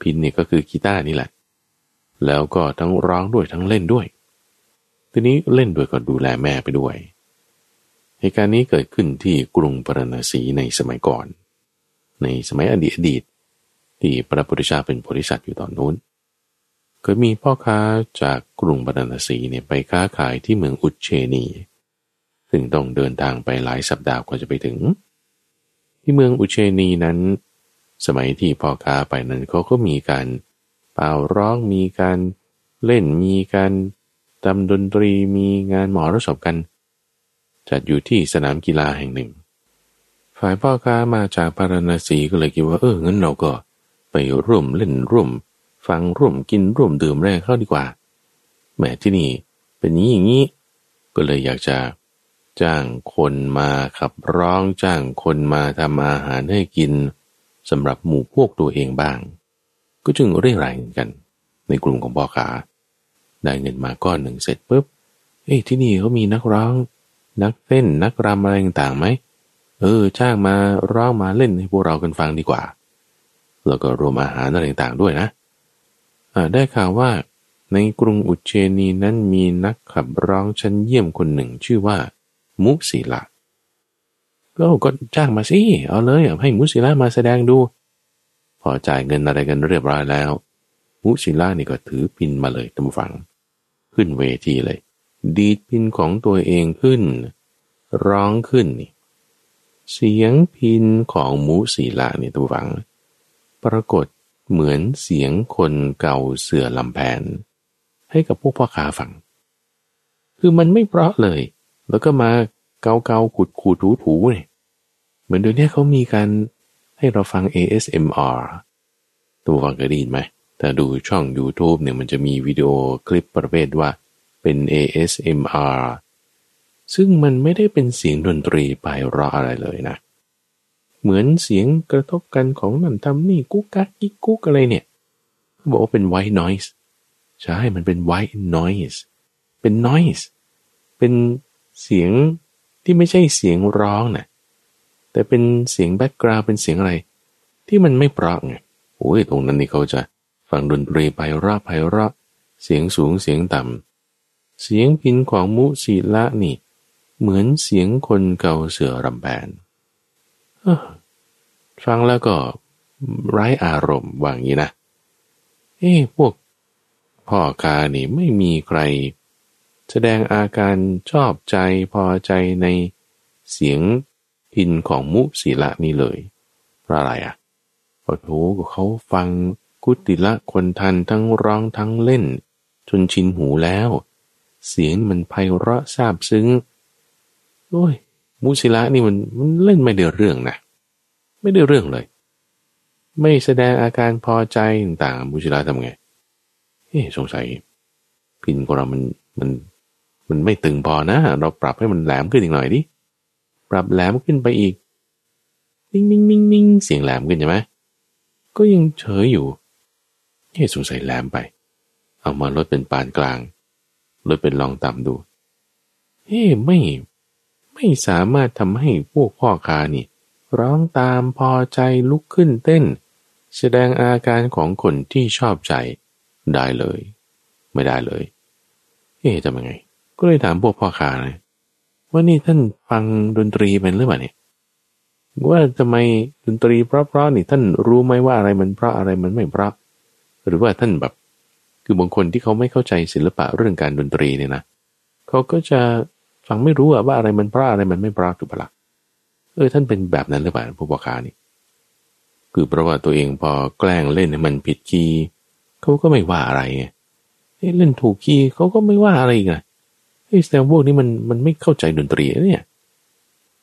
พินนี่ก็คือกีตาร์นี่แหละ แล้วก็ทั้งร้องด้วยทั้งเล่นด้วย ทีนี้เล่นด้วยก็ดูแลแม่ไปด้วย เหตุการณ์นี้เกิดขึ้นที่กรุงปรณสีในสมัยก่อน ในสมัยอดีตอดีต ที่พระพุทธเจ้าเป็นโพธิสัตว์อยู่ตอนนู้น เคยมีพ่อค้าจากกรุงปรณสีเนี่ยไปค้าขายที่เมืองอุชเชนี ซึ่งต้องเดินทางไปหลายสัปดาห์กว่าจะไปถึง ที่เมืองอุเชนีนั้น สมัยที่พ่อค้าไปนั้นเขาก็มีการเป่าร้องมีการเล่นมีการทำดนตรีมีงานหมอรสพกัน จัดอยู่ที่สนามกีฬาแห่งหนึ่ง ฝ่ายพ่อค้ามาจากพาราณสีก็เลยคิดว่าเอองั้นเราก็ไปร่วมเล่นร่วม ฟังร่วมกินร่วมดื่มแรกเข้าดีกว่าแหมที่นี่เป็นนี้อย่างนี้ ก็เลยอยากจะจ้างคนมาขับร้องจ้างคนมาทำอาหารให้กินสำหรับหมู่พวกตัวเองบ้าง ก็จึงเรียรายเงินกัน ในกลุ่มของพ่อขาได้เงินมาก้อนหนึ่งเสร็จปุ๊บเอ้ยที่นี่เขามีนักร้อง นักเต้นนักรำอะไรต่างๆไหมเออจ้างมาร้องมาเล่นให้พวกเรากันฟังดีกว่า แล้วก็รวมอาหารอะไรต่างๆด้วยนะ ได้ข่าวว่าในกรุงอุเชนีนั้นมีนักขับร้องชั้นเยี่ยมคนหนึ่งชื่อว่า มุสีละก็ก็จ้างมาสิ เอาเลยให้มุสีละมาแสดงดู พอจ่ายเงินอะไรกันเรียบร้อยแล้ว มุสีละนี่ก็ถือพินมาเลยตำฟัง ขึ้นเวทีเลย ดีดพินของตัวเองขึ้น ร้องขึ้นนี่เสียงพินของมุสีละนี่ตำฟัง ปรากฏ เหมือนเสียงคนเก่าเสือลำแผน ให้กับพวกพ่อค้าฟัง คือมันไม่เพราะเลย แล้วก็มาเกาเกาขูดขูดถูถูเนี่ยเหมือนเดี๋ยวนี้เขามีการให้เราฟัง ASMR ตัวฟังเคยได้ยินไหมถ้าดูช่อง YouTube เนี่ยมันจะมีวิดีโอคลิปประเภทว่าเป็น ASMR ซึ่งมันไม่ได้เป็นเสียงดนตรีไปรออะไรเลยนะ เหมือนเสียงกระทบกันของนั่นทำนี่กุ๊กกักกิ๊กกุ๊กอะไรเนี่ยบอกว่าเป็น white noise ใช่ มันเป็น white noise เป็น noise เป็นเสียงที่ไม่ใช่เสียงร้องนะแต่เป็นเสียงแบ็กกราวเป็นเสียงอะไร ที่มันไม่เพราะไงโอ้ยตรงนั้นนี่เขาจะฟังดนตรีไพเราะไพเราะเสียงสูงเสียงต่ำเสียงพินของมุสีละนี่ เหมือนเสียงคนเก่าเสือรำแบน ฟังแล้วก็ไร้อารมณ์ว่างนี้นะ เอ้พวกพ่อคานี่ไม่มีใคร แสดงอาการชอบใจพอใจในเสียงพินของมุสีละนี่เลยเพราะอะไรอะโอ้โหเขาฟังกุติละคนทันทั้งร้องทั้งเล่น จนชินหูแล้ว เสียงมันไพเราะซาบซึ้ง โอ้ย มุสิละนี่มันมันเล่นไม่ได้เรื่องนะ ไม่ได้เรื่องเลย ไม่แสดงอาการพอใจต่างๆมุสิละทำไงเฮ้สงสัย พินของเรามันมันมันไม่ตึงพอนะ เราปรับให้มันแหลมขึ้นอีกหน่อยดิปรับแหลมขึ้นไปอีก นิ่งนิ่งนิ่งนิ่งเสียงแหลมขึ้นใช่ไหมก็ยังเฉยอยู่เฮ้สงสัยแหลมไป เอามาลดเป็นปานกลางลดเป็นลองต่ำดูเฮ้ไม่ ไม่สามารถทำให้พวกพ่อค้านี่ ร้องตามพอใจลุกขึ้นเต้น แสดงอาการของคนที่ชอบใจได้เลย ไม่ได้เลย เอ๊ะจะยังไง ก็เลยถามพวกพ่อค้านะว่านี่ท่านฟังดนตรีเป็นหรือเปล่าเนี่ยว่าทำไมดนตรีเพราะๆนี่ท่านรู้ไหมว่าอะไรมันเพราะอะไรมันไม่เพราะ หรือว่าท่านแบบ คือบางคนที่เขาไม่เข้าใจศิลปะเรื่องการดนตรีเนี่ยนะเขาก็จะ ฟังไม่รู้ว่าอะไรมันพราะอะไรมันไม่พราะถูกปะละ่ะเออท่านเป็นแบบนั้นหรือเปล่าพวกพ่อค้านี่คือเพราะว่าตัวเองพอแกล้งเล่นมันผิดคีย์เขาก็ไม่ว่าอะไรไงเล่นถูกคีย์เขาก็ไม่ว่าอะไรอีกนะเฮ้ยแสดงพวกนี้มันมันไม่เข้าใจดนตรีเนี่ย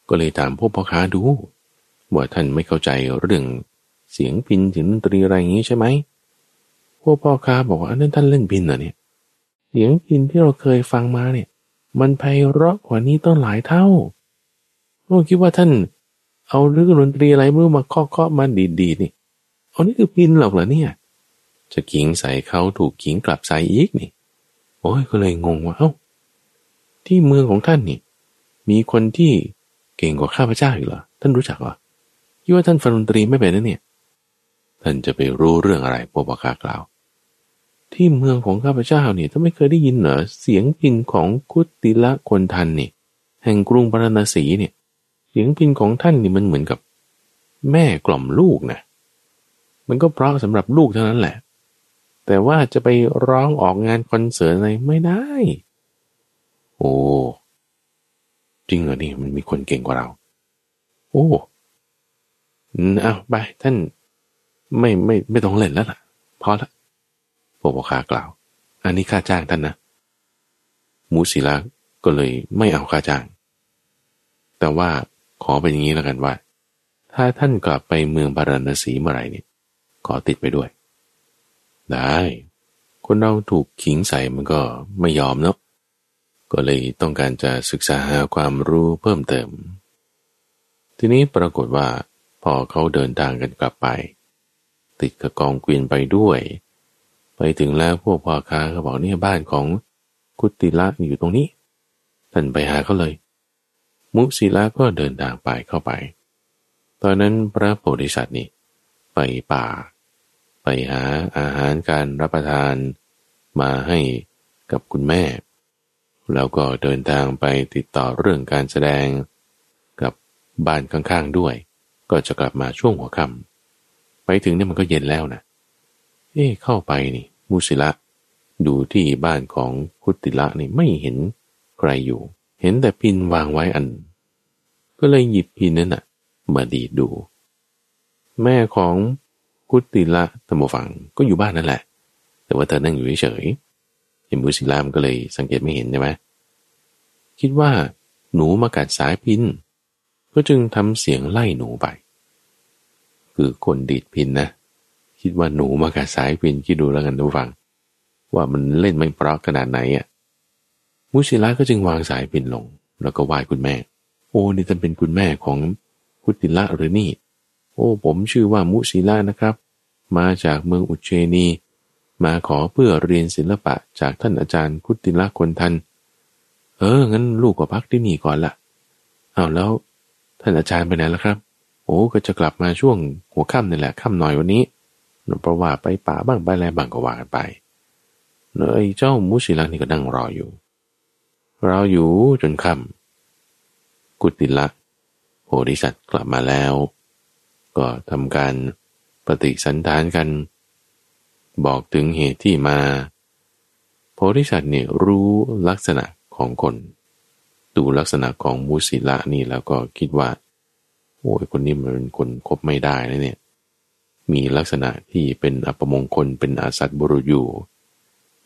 ก็เลยถามพวกพ่อค้าดูว่าท่านไม่เข้าใจเรื่องเสียงพินถึงดนตรีอะไรอย่างนี้ใช่ไหมพวกพ่อค้าบอกว่าอันนั้นท่านเล่นพินเหรอเนี่ยเสียงพินที่เราเคยฟังมาเนี่ย มันไพเราะกว่านี้ต้องหลายเท่าพวกคิดว่าท่าน เอาเรื่องดนตรีอะไรไม่รู้มาเคาะเคาะมาดีดีนี่อันนี้คือพินหรอกเหรอเนี่ย จะขิงใส่เขาถูกขิงกลับใส่อีกนี่ โอ้ยก็เลยงงว่าเอ้าที่เมืองของท่านนี่ มีคนที่เก่งกว่าข้าพเจ้าอีกเหรอท่านรู้จักเหรอคิดว่าท่านฟังดนตรีไม่เป็นนะเนี่ย ท่านจะไปรู้เรื่องอะไรพวกบอกากล่าว ที่เมืองของข้าพเจ้าเนี่ยท่านไม่เคยได้ยินเหรอเสียงพินของคุติละคนทันนี่แห่งกรุงปารณสีเนี่ย เสียงพินของท่านนี่มันเหมือนกับ แม่กล่อมลูกนะมันก็เพราะสำหรับลูกเท่านั้นแหละ แต่ว่าจะไปร้องออกงานคอนเสิร์ตอะไรไม่ได้ โอ้จริงเหรอนี่มันมีคนเก่งกว่าเรา โอ้เอาไปท่าน ไม่ไม่ไม่ต้องเล่นแล้วล่ะพอละ พวกพ่อค้ากล่าว อันนี้ค่าจ้างท่านนะ มูศิลาก็เลยไม่เอาค่าจ้าง แต่ว่าขอเป็นอย่างนี้แล้วกันว่า ถ้าท่านกลับไปเมืองบารณสีเมื่อไหร่เนี่ยขอติดไปด้วย ได้ คนเราถูกขิงใส่มันก็ไม่ยอมเนาะก็เลยต้องการจะศึกษาหาความรู้เพิ่มเติม ทีนี้ปรากฏว่าพอเขาเดินทางกันกลับไป ติดกับกองเกวียนไปด้วย ไปถึงแล้วพวกพ่อค้าเขาบอกเนี่ยบ้านของกุติละอยู่ตรงนี้ท่านไปหาเขาเลย มุสีละก็เดินทางไปเข้าไป ตอนนั้นพระโพธิสัตว์นี่ไปป่า ไปหาอาหารการรับประทานมาให้กับคุณแม่ แล้วก็เดินทางไปติดต่อเรื่องการแสดงกับบ้านข้างๆด้วย ก็จะกลับมาช่วงหัวค่ำไปถึงเนี่ยมันก็เย็นแล้วนะ เอ๊เข้าไปนี่มุสิละดูที่บ้านของคุติละนี่ไม่เห็นใครอยู่ เห็นแต่พินวางไว้อัน ก็เลยหยิบพินนั้นน่ะ มาดีดู แม่ของกุติละธรรมฟังก็อยู่บ้านนั่นแหละ แต่ว่าเธอนั่งอยู่เฉยเห็นบุศิลามก็เลยสังเกตไม่เห็นใช่ไหมคิดว่าหนูมากัดสายพิน ก็จึงทำเสียงไล่หนูไป คือคนดีดพินนะ คิดว่าหนูมากัดสายพินคิดดูแล้วกันทุกฟัง ว่ามันเล่นไม่เพราะขนาดไหนอะมุสิลาก็จึงวางสายพินลง แล้วก็ไหว้คุณแม่ โอ้นี่จะเป็นคุณแม่ของพุติละหรือนี่ โอ้ผมชื่อว่ามุศิลานะครับ มาจากเมืองอุเชนี มาขอเพื่อเรียนศิลปะจากท่านอาจารย์คุติละคนทัน เอองั้นลูกก็พักที่นี่ก่อนละเอาแล้วท่านอาจารย์ไปไหนแล้วครับ โอ้ก็จะกลับมาช่วงหัวค่ำนี่แหละค่ำหน่อยวันนี้ เพราะว่าไปป่าบ้างไปอะไรบ้างก็ว่ากันไปเนยเจ้ามุสิลังนี่ก็นั่งรออยู่ รออยู่จนค่ำกุติละโพธิสัตว์กลับมาแล้ว ก็ทำการปฏิสันทานกัน บอกถึงเหตุที่มา โพธิสัตว์เนี่ยรู้ลักษณะของคน ดูลักษณะของมุสิละนี่แล้วก็คิดว่า โอ้ยคนนี้มันเป็นคนคบไม่ได้นะเนี่ย มีลักษณะที่เป็นอัปมงคลเป็นอาสัตบุรุษอยู่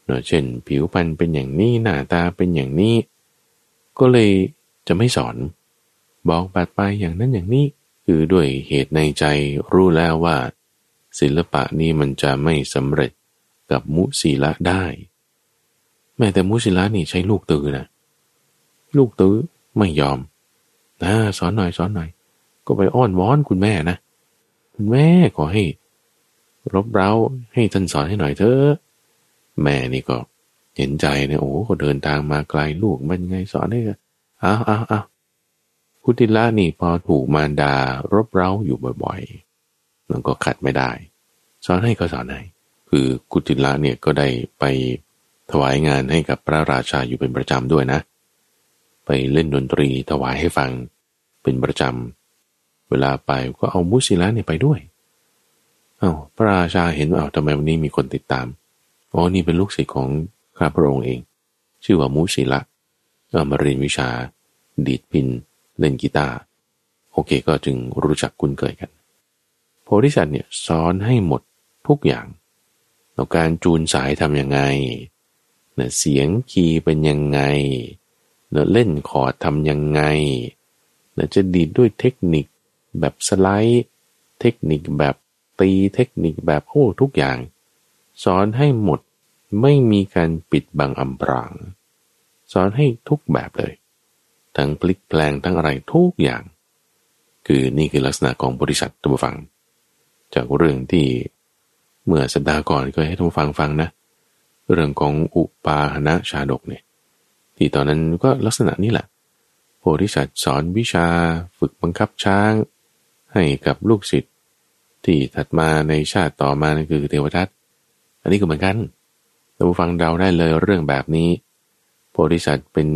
เนอะเช่น ผิวพรรณเป็นอย่างนี้หน้าตาเป็นอย่างนี้ ก็เลยจะไม่สอน บอกบัดไปอย่างนั้นอย่างนี้ คือด้วยเหตุในใจรู้แล้วว่า ศิลปะนี้มันจะไม่สำเร็จกับมุสีละได้ แม้แต่มุสีละนี่ใช้ลูกตือนะลูกตือไม่ยอมนะสอนหน่อยสอนหน่อย ก็ไปอ้อนวอนคุณแม่นะ แม่ขอให้ รบเร้าให้ท่านสอนให้หน่อยเถอะ แม่นี่ก็เห็นใจเนี่ยโอ้ก็เดินทางมาไกลลูกมันไงสอนให้อ้าวอ้าวอ้าวพุติละนี่พอถูกมารดารบเร้าอยู่บ่อยๆมันก็ขัดไม่ได้ สอนให้ก็สอนให้คือกุติละเนี่ยก็ได้ไปถวายงานให้กับพระราชาอยู่เป็นประจำด้วยนะ ไปเล่นดนตรีถวายให้ฟังเป็นประจำ เวลาไปก็เอามุสิละเนี่ยไปด้วย เอา้าพระราชาเห็นว่าเอาทำไมวันนี้มีคนติดตามอ๋อนี่เป็นลูกศิษย์ของข้าพระองค์เอง ชื่อว่ามุสิละเอามาเรียนวิชา ดีดพินเล่นกีตาร์โอเคก็จึงรู้จักคุ้นเคยกัน โพธิสัตว์เนี่ยสอนให้หมดทุกอย่างแล้วการจูนสายทำยังไงเนเสียงคีย์เป็นยังไงเล่นคอร์ดทำยังไงจะดีดด้วยเทคนิค แบบสไลด์ เทคนิคแบบตีเทคนิคแบบโอ้ทุกอย่าง สอนให้หมดไม่มีการปิดบังอำพราง สอนให้ทุกแบบเลย ทั้งพลิกแปลงทั้งอะไรทุกอย่าง คือนี่คือลักษณะของบริษัทตัวฟัง จากเรื่องที่เมื่อสัปดาห์ก่อนก็ให้ท่านฟังฟังนะ เรื่องของอุปาหณะชาดกเนี่ยที่ตอนนั้นก็ลักษณะนี้แหละโพธิสัตว์สอนวิชาฝึกบังคับช้าง ให้กับลูกศิษย์ที่ถัดมาในชาติต่อมานั่นคือเทวทัตอันนี้ก็เหมือนกันเราฟังเดาได้เลยเรื่องแบบนี้ โพธิสัตว์เป็น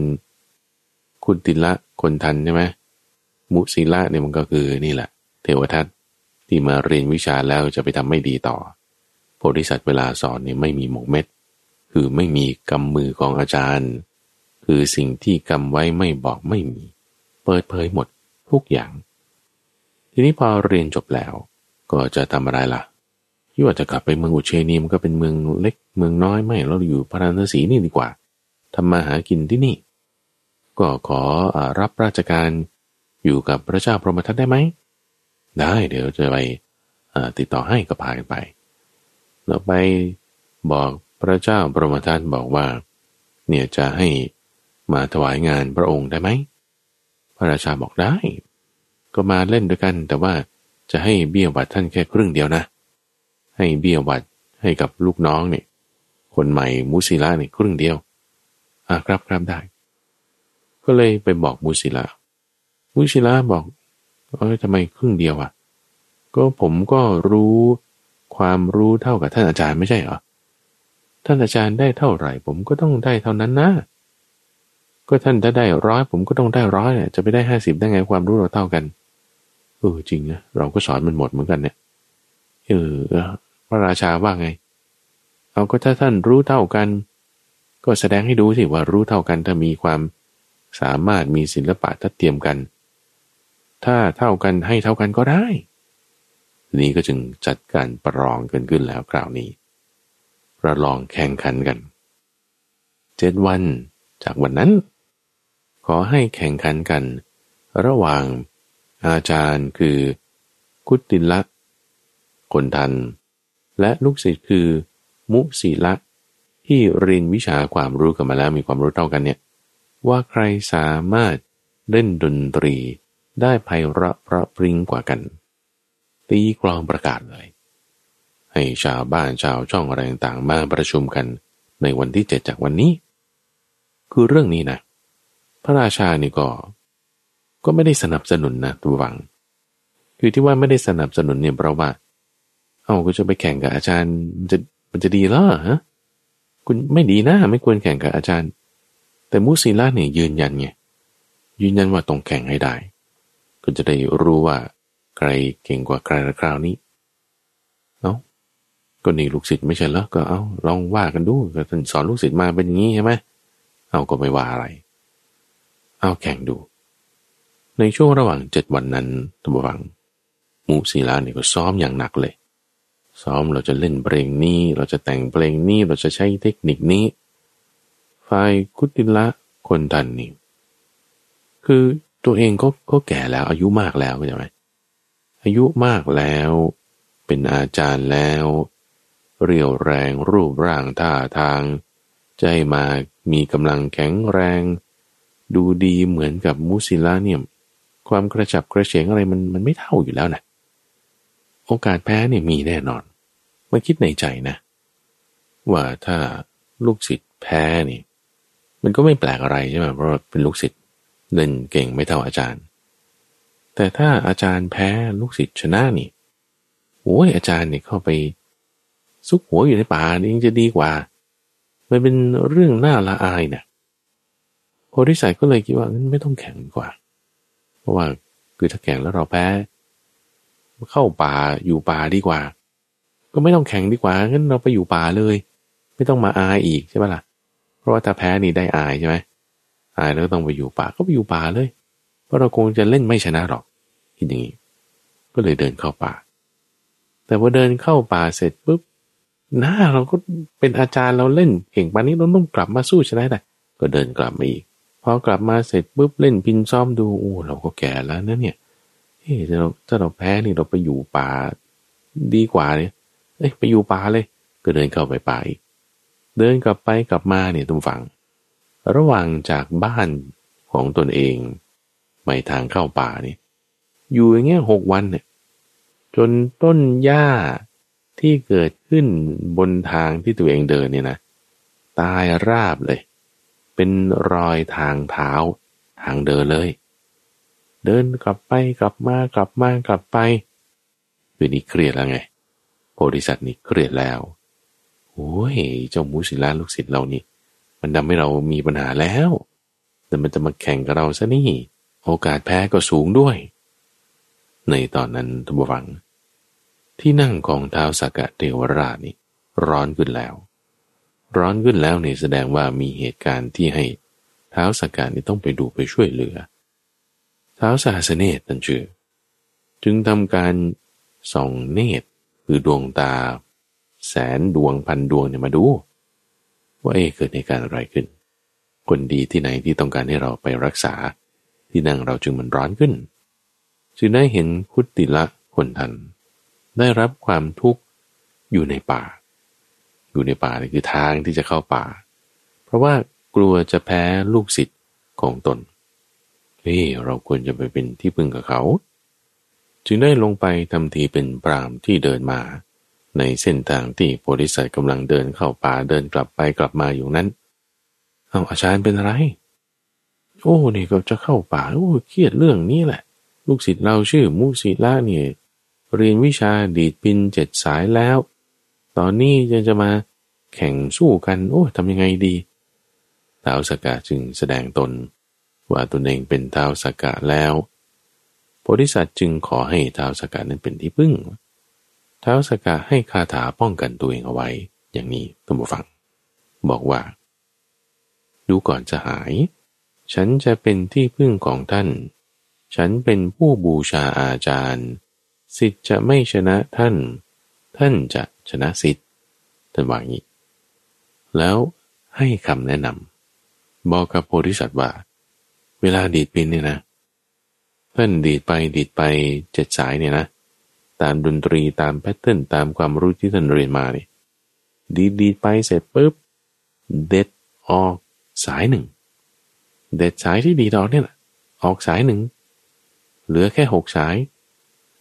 คุณติละคนทันใช่ไหมมุสีละเนี่ยมันก็คือนี่แหละ เทวทัตที่มาเรียนวิชาแล้วจะไปทำไม่ดีต่อ โพธิสัตว์เวลาสอนเนี่ยไม่มีหมกเม็ด คือไม่มีกำมือของอาจารย์ คือสิ่งที่กำไว้ไม่บอกไม่มี เปิดเผยหมดทุกอย่าง ทีนี้พอเรียนจบแล้ว ก็จะทำอะไรล่ะที่ว่าจะกลับไปเมืองอุเชนีมันก็เป็นเมืองเล็กเมืองน้อยไม่เราอยู่พราณสีนี่ดีกว่าทำมาหากินที่นี่ ก็ขออรับราชการอยู่กับพระเจ้าพรหมทัตได้ไหมได้เดี๋ยวจะไปติดต่อให้ก็พากันไป เราไปบอกพระเจ้าพรหมทัตบอกว่า เนี่ยจะให้มาถวายงานพระองค์ได้ไหม พระราชาบอกได้ ก็มาเล่นด้วยกัน แต่ว่าจะให้เบี้ยบัตรท่านแค่ครึ่งเดียวนะ ให้เบี้ยวัดให้กับลูกน้องเนี่ยคนใหม่มุสิละเนี่ยครึ่งเดียวอ่าครับครับได้ ก็เลยไปบอกมุสิละมุสิละบอกเอ้ยทำไมครึ่งเดียวอะ ก็ผมก็รู้ความรู้เท่ากับท่านอาจารย์ไม่ใช่เหรอท่านอาจารย์ได้เท่าไหร่ ผมก็ต้องได้เท่านั้นนะ ก็ท่านถ้าได้ร้อยผมก็ต้องได้ร้อยเนี่ยจะไปได้ห้าสิบได้ไงความรู้เราเท่ากันเออจริงนะเราก็สอนมันหมดเหมือนกันเนี่ยเออพระราชาว่าไง เอาก็ถ้าท่านรู้เท่ากัน ก็แสดงให้ดูสิว่ารู้เท่ากันถ้ามีความสามารถมีศิลปะทัดเทียมกัน ถ้าเท่ากันให้เท่ากันก็ได้นี้ก็จึงจัดการประลองกันขึ้นแล้วคราวนี้ ประลองแข่งขันกันเจ็ดวัน จากวันนั้น ขอให้แข่งขันกัน ระหว่าง อาจารย์คือคุติละคนทัน และลูกศิษย์คือ มุสีละที่เรียนวิชาความรู้กันมาแล้วมีความรู้เท่ากันเนี่ย ว่าใครสามารถเล่นดนตรี ได้ไพเราะเพราะปริงกว่ากัน ตีกลองประกาศเลย ให้ชาวบ้านชาวช่องอะไรต่างๆมาประชุมกันในวันที่เจ็ดจากวันนี้ คือเรื่องนี้นะพระราชานี่ก็ ก็ไม่ได้สนับสนุนนะตัววัง คือที่ว่าไม่ได้สนับสนุนเนี่ยเพราะว่า เอาก็จะไปแข่งกับอาจารย์มันจะมันจะดีเหรอฮะคุณไม่ดีนะไม่ควรแข่งกับอาจารย์ แต่มุสีล่าเนี่ยยืนยันไงยืนยันว่าต้องแข่งให้ได้ก็จะได้รู้ว่าใครเก่งกว่าใครคราวนี้เนาะก็นี่ลูกศิษย์ไม่ใช่เหรอก็เอาลองว่ากันดูก็ท่านสอนลูกศิษย์มาเป็นอย่างนี้ใช่ไหมเอาก็ไม่ว่าอะไร เอาแข่งดู ในช่วงระหว่างเจ็ดวันนั้นตัวบังมูสีลาเนี่ยก็ซ้อมอย่างหนักเลย ซ้อมเราจะเล่นเพลงนี้ เราจะแต่งเพลงนี้ เราจะใช้เทคนิคนี้ฝ่ายกุติละคนทันนี่คือตัวเองก็ก็แก่แล้วอายุมากแล้วใช่ไหมอายุมากแล้ว เป็นอาจารย์แล้ว เรียวแรงรูปร่างท่าทางใจมามีกำลังแข็งแรง ดูดีเหมือนกับมุสิลาเนี่ย ความกระจับกระเฉงอะไรมันมันไม่เท่าอยู่แล้วนะโอกาสแพ้เนี่ยมีแน่นอนมาคิดในใจนะ ว่าถ้าลูกศิษย์แพ้นี่ มันก็ไม่แปลกอะไรใช่ไหมเพราะเป็นลูกศิษย์เล่นเก่งไม่เท่าอาจารย์ แต่ถ้าอาจารย์แพ้ลูกศิษย์ชนะนี่โอ้ยอาจารย์เนี่ยเข้าไปซุกหัวอยู่ในป่านี่งจะดีกว่า มันเป็นเรื่องน่าละอายเนะ่ยโพธิสัยก็เลยคิดว่าไม่ต้องแข่งกว่า เพราะว่าคือถ้าแข่งแล้วเราแพ้ เข้าป่าอยู่ป่าดีกว่า ก็ไม่ต้องแข่งดีกว่างั้นเราไปอยู่ป่าเลย ไม่ต้องมาอายอีกใช่ไหมล่ะ เพราะว่าถ้าแพ้นี่ได้อายใช่ไหมอายแล้วต้องไปอยู่ป่าก็ไปอยู่ป่าเลย เพราะเราคงจะเล่นไม่ชนะหรอกคิดอย่างนี้ก็เลยเดินเข้าป่า แต่พอเดินเข้าป่าเสร็จปุ๊บหน้าเราก็เป็นอาจารย์เราเล่นเก่งปานนี้เราต้องกลับมาสู้ชนะได้ก็เดินกลับมาอีก พอกลับมาเสร็จปุ๊บเล่นพินซ้อมดูโอ้เราก็แก่แล้วนะเนี่ยเฮ้ถ้าเราถ้าเราแพ้นี่เราไปอยู่ป่าดีกว่าเนี่ยเอ้ยไปอยู่ป่าเลย ก็เดินเข้าไปป่าอีกเดินกลับไปกลับมาเนี่ยตุ้มฟังระหว่างจากบ้านของตนเองไปทางเข้าป่านี่อยู่อย่างเงี้ยหกวันเนี่ยจนต้นหญ้าที่เกิดขึ้นบนทางที่ตัวเองเดินเนี่ยนะ ตายราบเลย เป็นรอยทางเท้าทางเดินเลย เดินกลับไปกลับมากลับมากลับไปคือนี้เครียดแล้วไงโพธิสัตว์นี่เครียดแล้วโอ้ยเจ้ามูสิลาลูกศิษย์เรานี่ มันทำให้เรามีปัญหาแล้ว แต่มันจะมาแข่งกับเราซะนี่ โอกาสแพ้ก็สูงด้วย ในตอนนั้นทุบวัง ที่นั่งของท้าวสักกะเทวราชนี่ ร้อนขึ้นแล้ว ร้อนขึ้นแล้วเนี่ยแสดงว่ามีเหตุการณ์ที่ให้ท้าวสักกะนี่ต้องไปดูไปช่วยเหลือท้าวสาสเนตตันชื่อ จึงทำการส่องเนตรคือดวงตา แสนดวงพันดวงเนี่ยมาดู ว่าเอ๊เกิดในการอะไรขึ้น คนดีที่ไหนที่ต้องการให้เราไปรักษา ที่นั่งเราจึงมันร้อนขึ้น จึงได้เห็นคุติละคนทัน ได้รับความทุกข์อยู่ในป่า อยู่ในป่านี่คือทางที่จะเข้าป่า เพราะว่ากลัวจะแพ้ลูกศิษย์ของตนเฮ้เราควรจะไปเป็นที่พึ่งกับเขา จึงได้ลงไปทำทีเป็นปรามที่เดินมา ในเส้นทางที่โพธิสัตว์กำลังเดินเข้าป่าเดินกลับไปกลับมาอยู่นั้น เอาอาจารย์เป็นอะไร โอ้นี่ก็จะเข้าป่าโอ้เครียดเรื่องนี้แหละ ลูกศิษย์เราชื่อมุสิละเนี่ยเรียนวิชาดีดปินเจ็ดสายแล้ว ตอนนี้จะจะมาแข่งสู้กัน โอ้ทำยังไงดีท้าวสกกะจึงแสดงตน ว่าตนเองเป็นท้าวสกกะแล้ว โพธิสัตว์จึงขอให้ท้าวสกกะนั้นเป็นที่พึ่งท้าวสกาให้คาถาป้องกันตัวเองเอาไว้ อย่างนี้ตัมบูฟัง บอกว่า ดูก่อนจะหาย ฉันจะเป็นที่พึ่งของท่าน ฉันเป็นผู้บูชาอาจารย์ สิทธิ์จะไม่ชนะท่าน ท่านจะ ชนะสิทธิ์ท่านว่างนี้แล้วให้คำแนะนำบอกกับโพธิสัตว์ว่า เวลาดีดปินเนี่ยนะท่านดีดไปดีดไปเจ็ดสายเนี่ยนะตามดนตรีตามแพทเทิร์นตามความรู้ที่ท่านเรียนมาเนี่ยดีดีไปเสร็จปุ๊บเด็ดออกสายหนึ่ง เด็ดสายที่ดีดออกเนี่ยออกสายหนึ่ง เหลือแค่หกสาย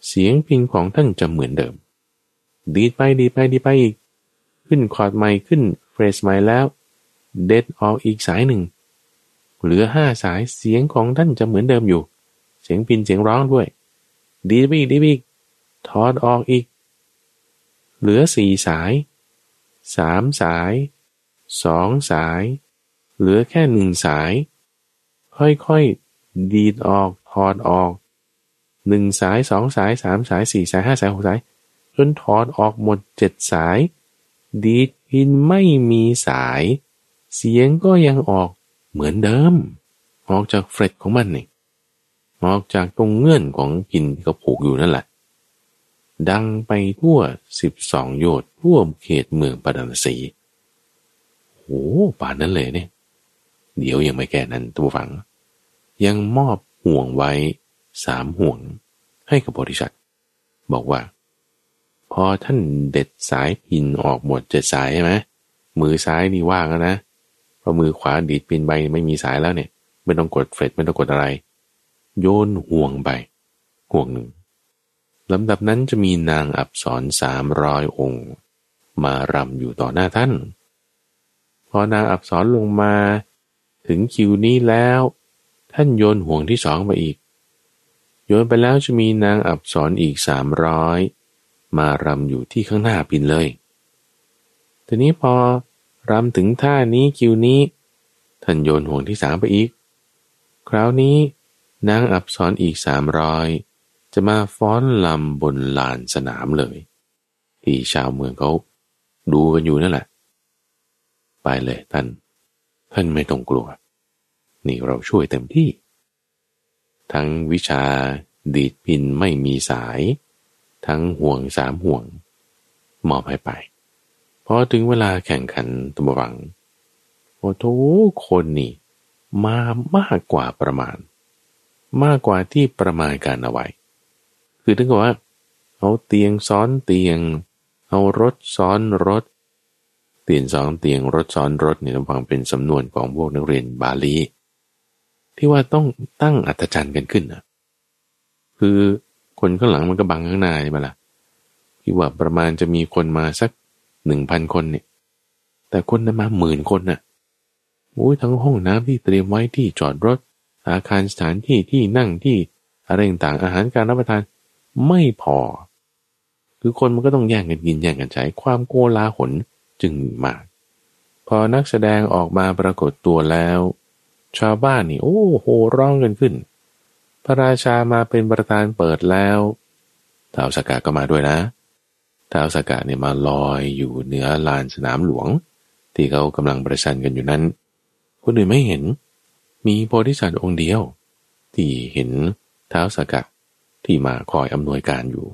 เสียงพิงของท่านจะเหมือนเดิม ดีไปดีไปดีไปอีก ขึ้นคอร์ดใหม่ขึ้นเฟรสใหม่แล้วเด็ดออกอีกสายหนึ่ง เหลือห้าสายเสียงของท่านจะเหมือนเดิมอยู่ เสียงพินเสียงร้องด้วย ดีไปอีกดีไปอีกถอดออกอีก เหลือสี่สายสามสายสองสาย เหลือแค่หนึ่งสาย ค่อยๆ ดีดออกถอดออกหนึ่งสายสองสายสามสายสี่สายห้าสายหกสาย จนถอดออกหมดเจ็ดสาย ดีดพินไม่มีสาย เสียงก็ยังออกเหมือนเดิม ออกจากเฟรดของมันนี่ออกจากตรงเงื่อนของพินที่เขาผูกอยู่นั่นแหละ ดังไปทั่วสิบสองโยชน์ทั่วเขตเมืองปดานสีโอ้ป่านนั้นเลยเนี่ย เดี๋ยวยังไม่แก่นั้นตัวฝัง ยังมอบห่วงไว้สามห่วงให้กับบริษัท บอกว่า พอท่านเด็ดสายพินออกหมดเจ็ดสายใช่ไหมมือซ้ายนี่ว่างแล้วนะพอมือขวาดีดปินใบไม่มีสายแล้วเนี่ย ไม่ต้องกดเฟรดไม่ต้องกดอะไร โยนห่วงไปห่วงหนึ่งลำดับนั้นจะมีนางอับสรสามร้อยองค์ มารำอยู่ต่อหน้าท่าน พอนางอับสรลงมา ถึงคิวนี้แล้ว ท่านโยนห่วงที่สองไปอีก โยนไปแล้วจะมีนางอับสรอีกสามร้อย มารำอยู่ที่ข้างหน้าปินเลย ทีนี้พอรำถึงท่านี้คิวนี้ ท่านโยนห่วงที่สามไปอีก คราวนี้นางอับสรอีกสามรอยจะมาฟ้อนลำบนลานสนามเลย ที่ชาวเมืองเขาดูกันอยู่นั่นแหละ ไปเลยท่าน ท่านไม่ต้องกลัว นี่เราช่วยเต็มที่ ทั้งวิชาดีดพินไม่มีสาย ทั้งห่วงสามห่วงมอบให้ไปพอถึงเวลาแข่งขันตัววังโอ้โหคนนี่มามากกว่าประมาณ มากกว่าที่ประมาณการเอาไว้ คือถึงกับว่าเอาเตียงซ้อนเตียง เอารถซ้อนรถ เตียงซ้อนเตียงรถซ้อนรถเนี่ยฟังเป็นสำนวนของพวกนักเรียนบาลีที่ว่าต้องตั้งอัตจันกันขึ้นนะคือ คนข้างหลังมันก็บังข้างหน้าใช่ไหมล่ะที่ว่าประมาณจะมีคนมาสักหนึ่งพันคนเนี่ย แต่คนนั้นมาหมื่นคนน่ะโอ้ยทั้งห้องน้ำที่เตรียมไว้ที่จอดรถ อาคารสถานที่ที่นั่งที่อะไรต่างอาหารการรับประทานไม่พอ คือคนมันก็ต้องแย่งกันกินแย่งกันใช้ความโกลาหลจึงมีมาก พอนักแสดงออกมาปรากฏตัวแล้ว ชาวบ้านนี่ โอ้โหร้องกันขึ้น พระราชามาเป็นประธานเปิดแล้วท้าวสกาก็มาด้วยนะท้าวสกาเนี่ยมาลอยอยู่เหนือลานสนามหลวง ที่เขากำลังประชันกันอยู่นั้น คนอื่นไม่เห็น มีโพธิสัตว์องค์เดียว ที่เห็นท้าวสกัดที่มาคอยอำนวยการอยู่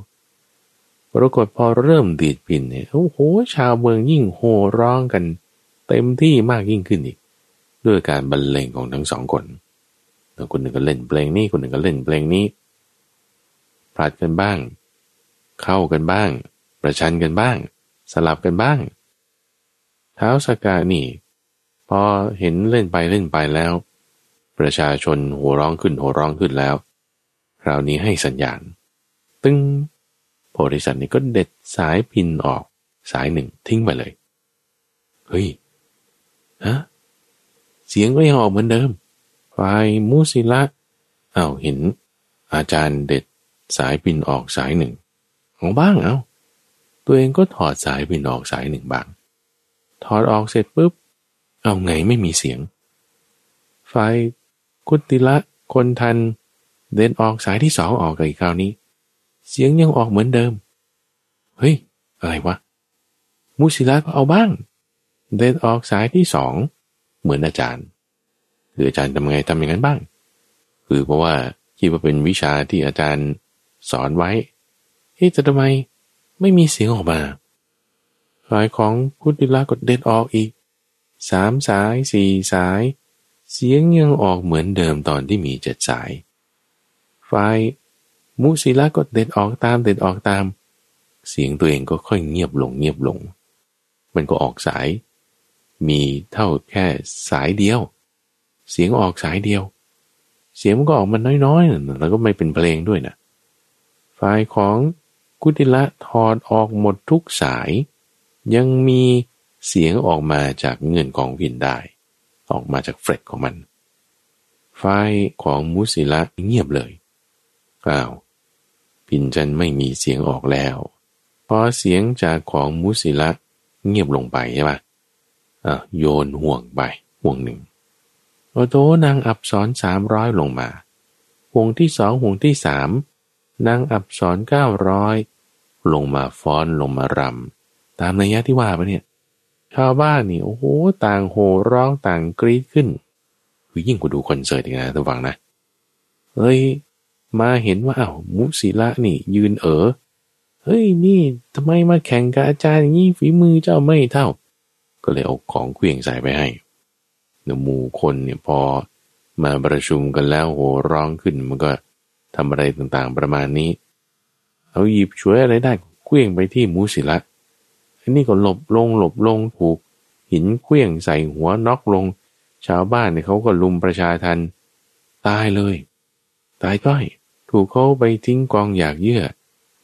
ปรากฏพอเริ่มดีดปินเนี่ยโอ้โหชาวเมืองยิ่งโห่ร้องกัน เต็มที่มากยิ่งขึ้นอีก ด้วยการบรรเลงของทั้งสองคน คนหนึ่งก็เล่นเพลงนี้คนหนึ่งก็เล่นเพลงนี้พลัดกันบ้าง เข้ากันบ้าง ประชันกันบ้าง สลับกันบ้าง เท้าสกานี่ พอเห็นเล่นไปเล่นไปแล้ว ประชาชนหัวร้องขึ้นหัวร้องขึ้นแล้ว คราวนี้ให้สัญญาณ ตึ้งโพธิสัตว์นี่ก็เด็ดสายพินออกสายหนึ่งทิ้งไปเลย เฮ้ย ฮะ เสียงก็ยังออกเหมือนเดิม ฝ่ายมูสิละเอาเห็น อาจารย์เด็ดสายพินออกสายหนึ่งของบ้างเอาตัวเองก็ถอดสายพินออกสายหนึ่งบ้าง ถอดออกเสร็จปุ๊บ เอาไงไม่มีเสียงฝ่ายกุติละคนทัน เดินออกสายที่สองออกกับอีกคราวนี้ เสียงยังออกเหมือนเดิม เฮ้ย อะไรวะ มุสิละก็เอาบ้าง เดินออกสายที่สองเหมือนอาจารย์ หรืออาจารย์ทำไงทำอย่างนั้นบ้าง คือเพราะว่าคิดว่าเป็นวิชาที่อาจารย์สอนไว้เฮ้จะทำไมไม่มีเสียงออกมาฝ่ายของพุทธิละก็เดินออกอีกสามสายสี่สาย เสียงยังออกเหมือนเดิมตอนที่มีเจ็ดสายไฟมุสิละก็เด็ดออกตามเด็ดออกตาม เสียงตัวเองก็ค่อยเงียบลงเงียบลง มันก็ออกสาย มีเท่าแค่สายเดียว เสียงออกสายเดียว เสียงมันก็ออกมันน้อยๆ แล้วก็ไม่เป็นเพลงด้วยนะฝ่ายของกุติละถอดออกหมดทุกสาย ยังมีเสียงออกมาจากเงื่อนของพินได้ ออกมาจากเฟรดของมัน ไฟของมุสิละเงียบเลยอ้าวพินจันไม่มีเสียงออกแล้ว พอเสียงจากของมุสิละเงียบลงไปใช่ปะอะโยนห่วงไปห่วงหนึ่ง โอโตนางอับสอนสามร้อยลงมาห่วงที่สองห่วงที่สามนางอับสอนเก้าร้อยลงมาฟ้อนลงมารำตามนัยยะที่ว่าปะเนี่ยชาวบ้านนี่โอ้โหต่างโห่ร้องต่างกรี๊ดขึ้นคือยิ่งกว่าดูคอนเสิร์ตอีกนะทุกฝังนะเฮ้ยมาเห็นว่าอ้าวมุสีละนี่ ยืนเออเฮ้ยนี่ทำไมมาแข่งกับอาจารย์อย่างนี้ฝีมือเจ้าไม่เท่า ก็เลยเอาของเครื่องใส่ไปให้ เนื้อมูคนเนี่ยพอมาประชุมกันแล้วโหร้องขึ้นมันก็ทำอะไรต่างๆประมาณนี้ เอาหยิบช่วยอะไรได้เครื่องไปที่มูสิละอันี่ก็หลบลงหลบลงถูกหินเคลื่องใส่หัวน็อกลง ชาวบ้านเนี่ยเขาก็ลุมประชาทันตายเลย ตายก้อย ถูกเขาไปทิ้งกองอยากเยื่อ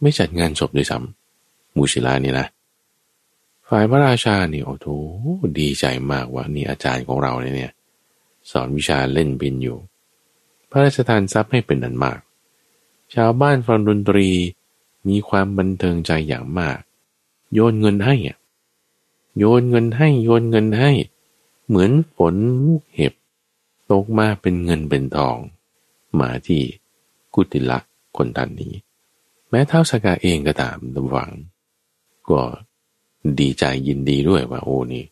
ไม่จัดงานศพด้วยซ้ำมูชิลานี่นะ ฝ่ายพระราชาเนี่ยโอ้โหดีใจมากว่านี่อาจารย์ของเราเนี่ย สอนวิชาเล่นบินอยู่ พระราชทานทรัพย์ให้เป็นนันมาก ชาวบ้านฟังดนตรีมีความบันเทิงใจอย่างมาก โยนเงินให้อะโยนเงินให้โยนเงินให้ เหมือนฝนลูกเห็บ ตกมาเป็นเงินเป็นทอง มาที่กุติละคนทันนี้ แม้เท้าสกาเองก็ตามตำหวัง ก็ ดีใจยินดีด้วยว่าโอ้นี่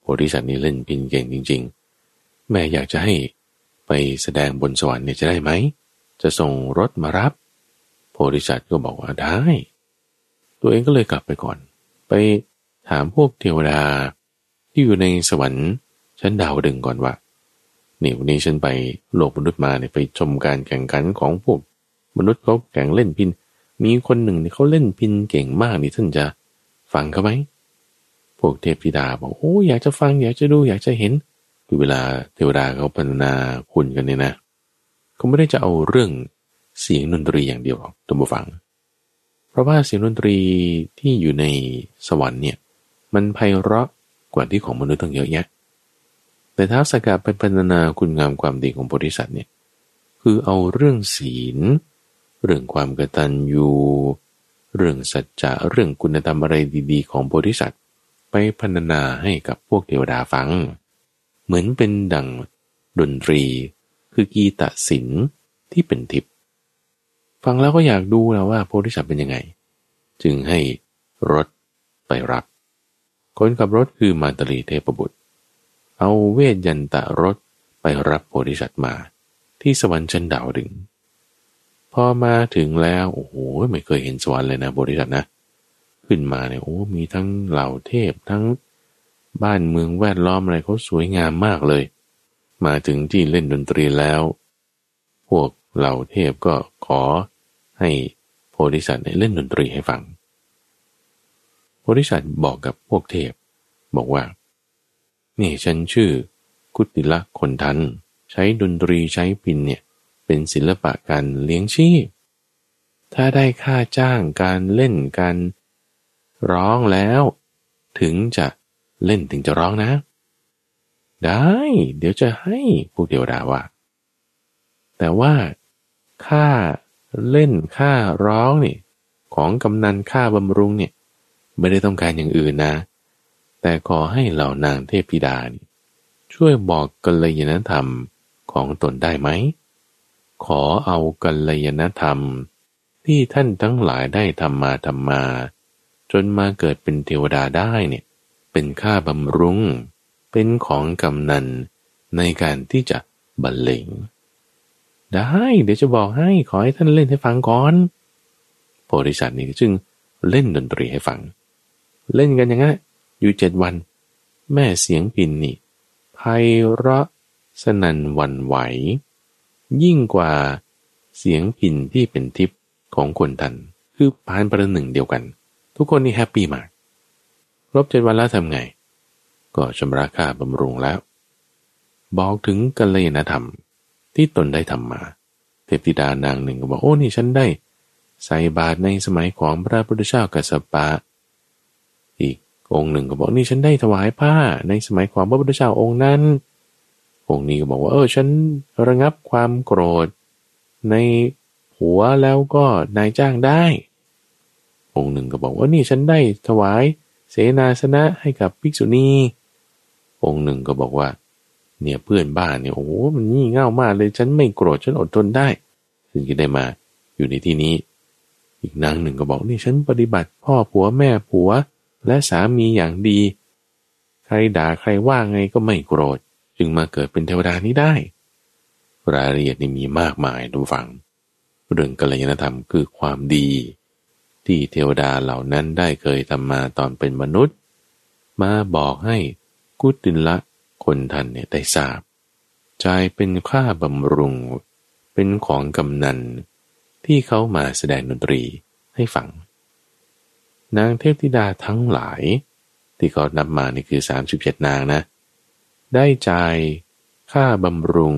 โพธิสัตว์นี่เล่นพินเก่งจริง ๆ แม่อยากจะให้ไปแสดงบนสวรรค์เนี่ยจะได้ไหม จะส่งรถมารับ โพธิสัตว์ก็บอกว่าได้ ตัวเองก็เลยกลับไปก่อน ไปถามพวกเทวดาที่อยู่ในสวรรค์ชั้นดาวดึงก่อนว่านี่วันนี้ฉันไปโลกมนุษย์มาเนี่ยไปชมการแข่งขันของพวกมนุษย์เขาแข่งเล่นพิน มีคนหนึ่งเนี่ยเขาเล่นพินเก่งมากนี่ท่านจะ ฟังเขาไหม พวกเทพธิดาบอกโอ้อยากจะฟังอยากจะดูอยากจะเห็น คือเวลาเทวดาเขาพรรณนาคุณกันเนี่ยนะเขาไม่ได้จะเอาเรื่องเสียงดนตรีอย่างเดียวหรอกตัวฟัง เพราะว่าเสียงดนตรีที่อยู่ในสวรรค์เนี่ยมันไพเราะกว่าที่ของมนุษย์ตั้งเยอะแยะ แต่ท้าสกัดเป็นพรรณนาคุณงามความดีของโพธิสัตว์เนี่ยคือเอาเรื่องศีล เรื่องความกตัญญู เรื่องสัจจะเรื่องคุณธรรมอะไรดีๆ ของโพธิสัตว์ไปพรรณนาให้กับพวกเทวดาฟัง เหมือนเป็นดังดนตรี คือกีตศิลที่เป็นทิพย์ฟังแล้วก็อยากดูแล้วว่าโพธิสัตว์เป็นยังไง จึงให้รถไปรับ คนขับรถคือมารตลีเทพบุตร เอาเวทยันตะรถไปรับโพธิสัตว์มา ที่สวรรค์ชั้นดาวดึง พอมาถึงแล้วโอ้โหไม่เคยเห็นสวรรค์เลยนะบริษัทนะ ขึ้นมาเนี่ยโอ้มีทั้งเหล่าเทพทั้งบ้านเมืองแวดล้อมอะไรเขาสวยงามมากเลย มาถึงที่เล่นดนตรีแล้ว พวกเหล่าเทพก็ขอให้โพธิสัตว์เล่นดนตรีให้ฟังโพธิสัตว์บอกกับพวกเทพ บอกว่า นี่ฉันชื่อ กุติละคนทัน ใช้ดนตรีใช้พินเนี่ย เป็นศิลปะการเลี้ยงชีพ ถ้าได้ค่าจ้างการเล่นการร้องแล้ว ถึงจะเล่นถึงจะร้องนะ ได้ เดี๋ยวจะให้พวกเดียวดาว่า แต่ว่าค่าเล่นค่าร้องนี่ของกำนันค่าบำรุงเนี่ยไม่ได้ต้องการอย่างอื่นนะ แต่ขอให้เหล่านางเทพธิดานี่ช่วยบอกกัลยาณธรรมของตนได้ไหม ขอเอากัลยาณธรรม ที่ท่านทั้งหลายได้ทำมาทำมา จนมาเกิดเป็นเทวดาได้เนี่ยเป็นค่าบำรุง เป็นของกำนันในการที่จะบรรเลงได้ เดี๋ยวจะบอกให้ขอให้ท่านเล่นให้ฟังก่อนโพธิสัตว์นี่จึงเล่นดนตรีให้ฟัง เล่นกันอย่างงี้อยู่เจ็ดวัน แม้เสียงพิณนี่ไพเราะสนั่นหวั่นไหว ยิ่งกว่าเสียงพิณที่เป็นทิพย์ของคนธรรพ์ คือผ่านประหนึ่งเดียวกัน ทุกคนนี่ happy มากครบเจ็ดวันแล้วทำไง ก็ชำระค่าบำรุงแล้ว บอกถึงกัลยาณธรรมที่ตนได้ทำมา เทพธิดานางหนึ่งก็บอกโอ้นี่ฉันได้ ใส่บาตรในสมัยของพระพุทธเจ้ากัสปะ อีกองค์หนึ่งก็บอกนี่ฉันได้ถวายผ้าในสมัยของพระพุทธเจ้าองค์นั้น องค์นี้ก็บอกว่า เออ ฉันระงับความโกรธ ในหัวแล้วก็นายจ้างได้ องค์หนึ่งก็บอกว่านี่ฉันได้ถวายเสนาสนะให้กับภิกษุณี องค์หนึ่งก็บอกว่า เนี่ยเพื่อนบ้านเนี่ยโอ้มันงี่เง่ามากเลยฉันไม่โกรธฉันอดทนได้ถึงจะได้มาอยู่ในที่นี้ อีกนางหนึ่งก็บอกนี่ฉันปฏิบัติ พ่อผัวแม่ผัว และสามีอย่างดี ใครด่าใครว่าไงก็ไม่โกรธ จึงมาเกิดเป็นเทวดานี้ได้ รายละเอียดนี่มีมากมายดูฟัง เรื่องกัลยาณธรรมคือความดี ที่เทวดาเหล่านั้นได้เคยทำมาตอนเป็นมนุษย์ มาบอกให้กุตินละคนทันเนี่ยได้ทราบใจเป็นค่าบำรุง เป็นของกำนัน ที่เขามาแสดงดนตรีให้ฟัง นางเทพธิดาทั้งหลาย ที่เขานับมานี่คือ 37 นางนะ ได้ใจค่าบำรุง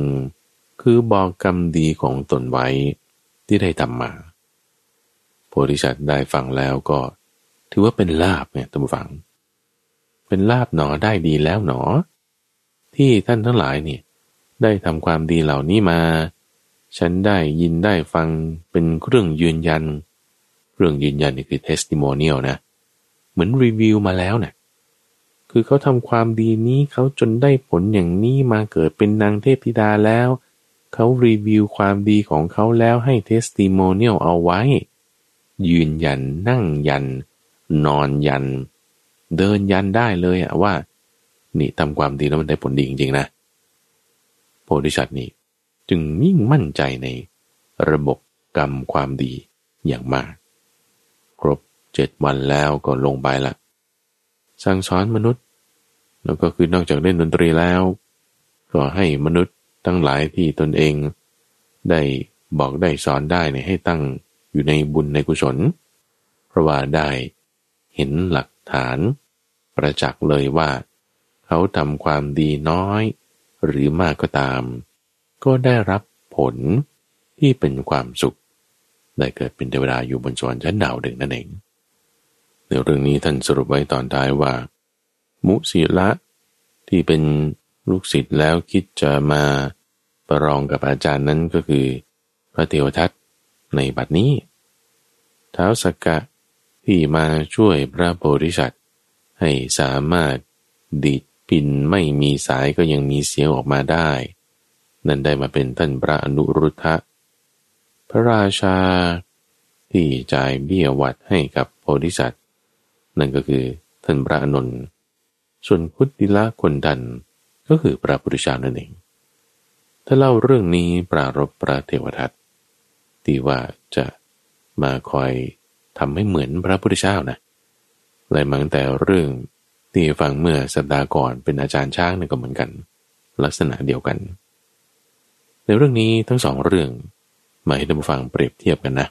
คือบอกกรรมดีของตนไว้ที่ได้ทำมา โพธิสัตว์ได้ฟังแล้วก็ ถือว่าเป็นลาบเนี่ยท่านผู้ฟัง เป็นลาภหนอได้ดีแล้วหนอ ที่ท่านทั้งหลายเนี่ยได้ทำความดีเหล่านี้มา ฉันได้ยินได้ฟังเป็นเครื่องยืนยัน เครื่องยืนยันนี่คือ testimonial นะ เหมือนรีวิวมาแล้วเนี่ย คือเขาทำความดีนี้เขาจนได้ผลอย่างนี้มาเกิดเป็นนางเทพธิดาแล้ว เขารีวิวความดีของเขาแล้วให้ testimonial เอาไว้ ยืนยันนั่งยัน นอนยัน เดินยันได้เลยอะว่า นี่ทำความดีแล้วมันได้ผลดีจริงๆนะ โพธิสัตว์นี่จึงยิ่งมั่นใจในระบบกรรมความดีอย่างมาก ครบเจ็ดวันแล้วก็ลงไปละ สั่งสอนมนุษย์แล้วก็คือนอกจากเล่นดนตรีแล้ว ก็ให้มนุษย์ทั้งหลายที่ตนเอง ได้บอกได้สอนได้เนี่ยให้ตั้งอยู่ในบุญในกุศล เพราะว่าได้เห็นหลักฐาน ประจักษ์เลยว่า เขาทำความดีน้อย หรือมากก็ตาม ก็ได้รับผลที่เป็นความสุข ได้เกิดเป็นเทวดาอยู่บนสวรรค์ชั้นดาวดึงนั่นเอง ในเรื่องนี้ท่านสรุปไว้ตอนท้ายว่า มุสีละที่เป็นลูกศิษย์แล้วคิดจะมาประลองกับอาจารย์นั้นก็คือพระเทวทัตในบัดนี้เท้าสกกะที่มาช่วยพระโพธิสัตว์ให้สามารถดีดปินไม่มีสายก็ยังมีเสียงออกมาได้ นั่นได้มาเป็นท่านพระอนุรุทธะ พระราชาที่จ่ายเบี้ยวัดให้กับโพธิสัตว์ นั่นก็คือท่านพระอนุนส่วนพุทธิละคนดันก็คือพระพุทธเจ้านั่นเอง ถ้าเล่าเรื่องนี้ปรารบพระเทวทัตที่ว่าจะมาคอยทำให้เหมือนพระพุทธเจ้านะไล่มาตั้งแต่เรื่องที่ฟังเมื่อสัปดาห์ก่อนเป็นอาจารย์ช้างนี่ก็เหมือนกัน ลักษณะเดียวกัน ในเรื่องนี้ทั้งสองเรื่องมาให้ท่านผู้ฟังเปรียบเทียบกันนะ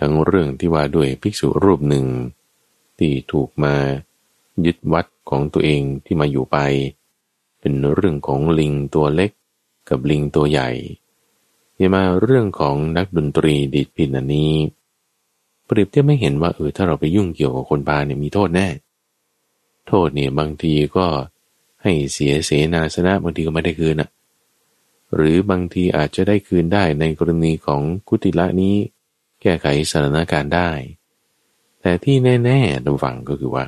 ทั้งเรื่องที่ว่าด้วยภิกษุรูปหนึ่ง ที่ถูกมายึดวัดของตัวเองที่มาอยู่ไป เป็นเรื่องของลิงตัวเล็กกับลิงตัวใหญ่ยังมาเรื่องของนักดนตรีดีดพินอันนี้ เปรียบเทียบไม่เห็นว่าเออถ้าเราไปยุ่งเกี่ยวกับคนพาเนี่ยมีโทษแน่ โทษเนี่ยบางทีก็ให้เสียเสนาสนะบางทีก็ไม่ได้คืนอะหรือบางทีอาจจะได้คืนได้ในกรณีของกุติละนี้ แก้ไขสถานการณ์ได้ แต่ที่แน่ๆระวังก็คือว่า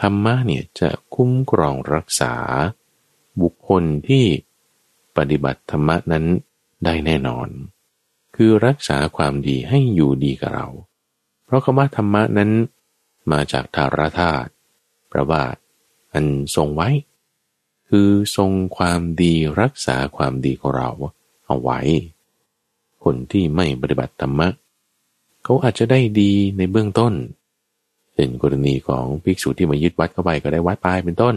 ธรรมะเนี่ยจะคุ้มครองรักษา บุคคลที่ปฏิบัติธรรมะนั้นได้แน่นอน คือรักษาความดีให้อยู่ดีกับเรา เพราะคำว่าธรรมะนั้นมาจากธารธาตุแปลว่าอันทรงไว้ คือทรงความดีรักษาความดีของเราเอาไว้ คนที่ไม่ปฏิบัติธรรมะเขาอาจจะได้ดีในเบื้องต้นเป็นกรณีของภิกษุที่มายึดวัดเข้าไปก็ได้วัดปลายเป็นต้น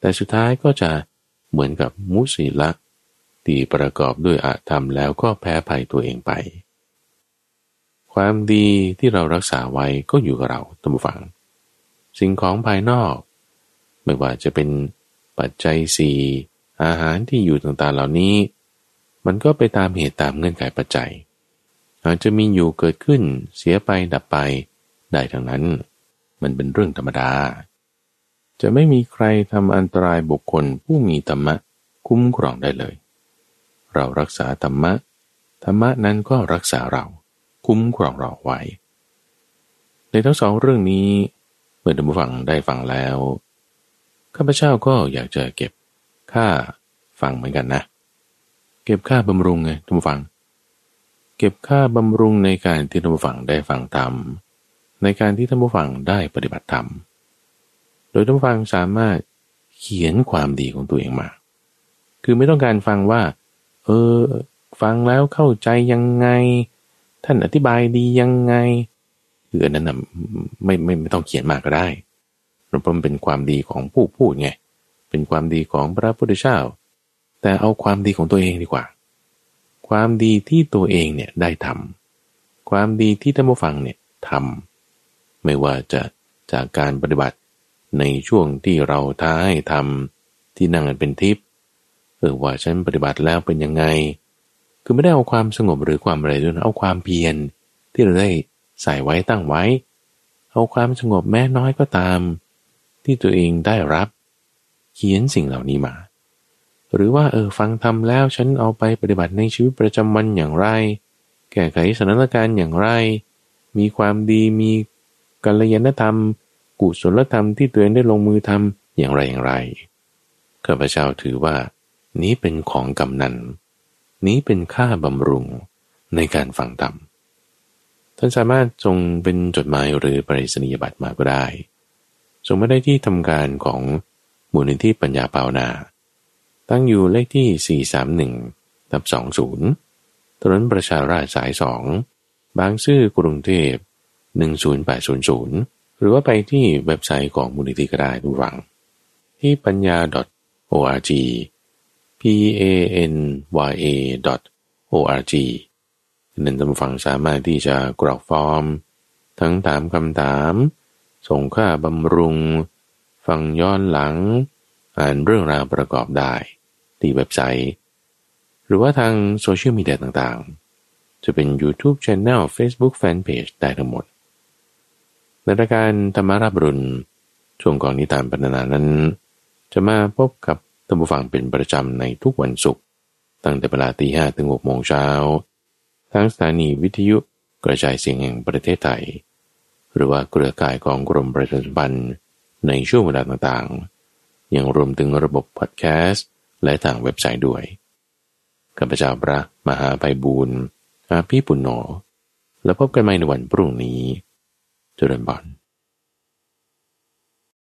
แต่สุดท้ายก็จะเหมือนกับมุสีละที่ประกอบด้วยอาธรรมแล้วก็แพ้ภัยตัวเองไป ความดีที่เรารักษาไว้ก็อยู่กับเราตั้งฟัง สิ่งของภายนอก ไม่ว่าจะเป็นปัจจัยสี่อาหารที่อยู่ต่างๆเหล่านี้ มันก็ไปตามเหตุตามเงื่อนไขปัจจัย อาจจะมีอยู่เกิดขึ้นเสียไปดับไปได้ทั้งนั้น มันเป็นเรื่องธรรมดา จะไม่มีใครทำอันตรายบุคคลผู้มีธรรมะคุ้มครองได้เลย เรารักษาธรรมะ ธรรมะนั้นก็รักษาเราคุ้มครองเราไว้ ในทั้งสองเรื่องนี้เมื่อท่านผู้ฟังได้ฟังแล้วข้าพเจ้าก็อยากจะเก็บค่าฟังเหมือนกันนะ เก็บค่าบำรุงไงท่านผู้ฟัง เก็บค่าบำรุงในการที่ท่านผู้ฟังได้ฟังธรรม ในการที่ท่านผู้ฟังได้ปฏิบัติธรรม โดยท่านผู้ฟังสามารถเขียนความดีของตัวเองมา คือไม่ต้องการฟังว่า เออ ฟังแล้วเข้าใจยังไง ท่านอธิบายดียังไง คืออันนั้นนะไม่ไม่ไม่ต้องเขียนมากก็ได้เพราะมันเป็นความดีของผู้พูดไง เป็นความดีของพระพุทธเจ้า แต่เอาความดีของตัวเองดีกว่า ความดีที่ตัวเองเนี่ยได้ทำความดีที่ท่านผู้ฟังเนี่ยทำไม่ว่าจะจากการปฏิบัติในช่วงที่เราท้าให้ทำที่นั่งเป็นทิพย์เออว่าฉันปฏิบัติแล้วเป็นยังไง คือไม่ได้เอาความสงบหรือความอะไรด้วยนะเอาความเพียรที่เราได้ใส่ไว้ตั้งไว้ เอาความสงบแม้น้อยก็ตาม ที่ตัวเองได้รับ เขียนสิ่งเหล่านี้มา หรือว่าเออฟังทำแล้วฉันเอาไปปฏิบัติในชีวิตประจำวันอย่างไร แก้ไขสถานการณ์อย่างไร มีความดีมีกัลยาณธรรม กุศลธรรมที่ตัวเองได้ลงมือทำอย่างไรอย่างไรข้าพเจ้าถือว่า นี้เป็นของกำนัน นี้เป็นค่าบำรุงในการฟังธรรมท่านสามารถส่งเป็นจดหมายหรือปริศนียบัตรมาก็ได้ส่งมาได้ที่ทำการของมูลนิธิปัญญาภาวนา ตั้งอยู่เลขที่ 431ทับ20 ถนนประชาราชสาย 2 บางซื่อกรุงเทพ 10800 หรือว่าไปที่เว็บไซต์ของมูลนิธิก็ได้ดูฟัง ที่ปัญญา .org panya o r g นั่นท่านฟังสามารถที่จะกรอกฟอร์ม ทั้งถามคำถาม ส่งค่าบำรุง ฟังย้อนหลัง อ่านเรื่องราวประกอบได้ ที่เว็บไซต์ หรือว่าทางโซเชียลมีเดียต่างๆ จะเป็น YouTube Channel Facebook Fanpage ได้ทั้งหมด ในรายการธรรมาราบรุณช่วงก่อนนิทานปรรนานั้น จะมาพบกับท่านผู้ฟังเป็นประจำในทุกวันศุกร์ตั้งแต่เวลาตีห้ถึงหกโมงเช้าทั้งสถานีวิทยุกระจายเสียงแห่งประเทศไทย หรือว่าเครือข่ายของกรมประชาสัมพันธ์ในช่วงเวลาต่างๆ ยังรวมถึงระบบพอดแคสต์ และทางเว็บไซต์ด้วยข้าพเจ้าพระมหาไพบูรณ์อาภีปุณโญแล้วพบกันใหม่ในวันพรุ่งนี้เจริญบอน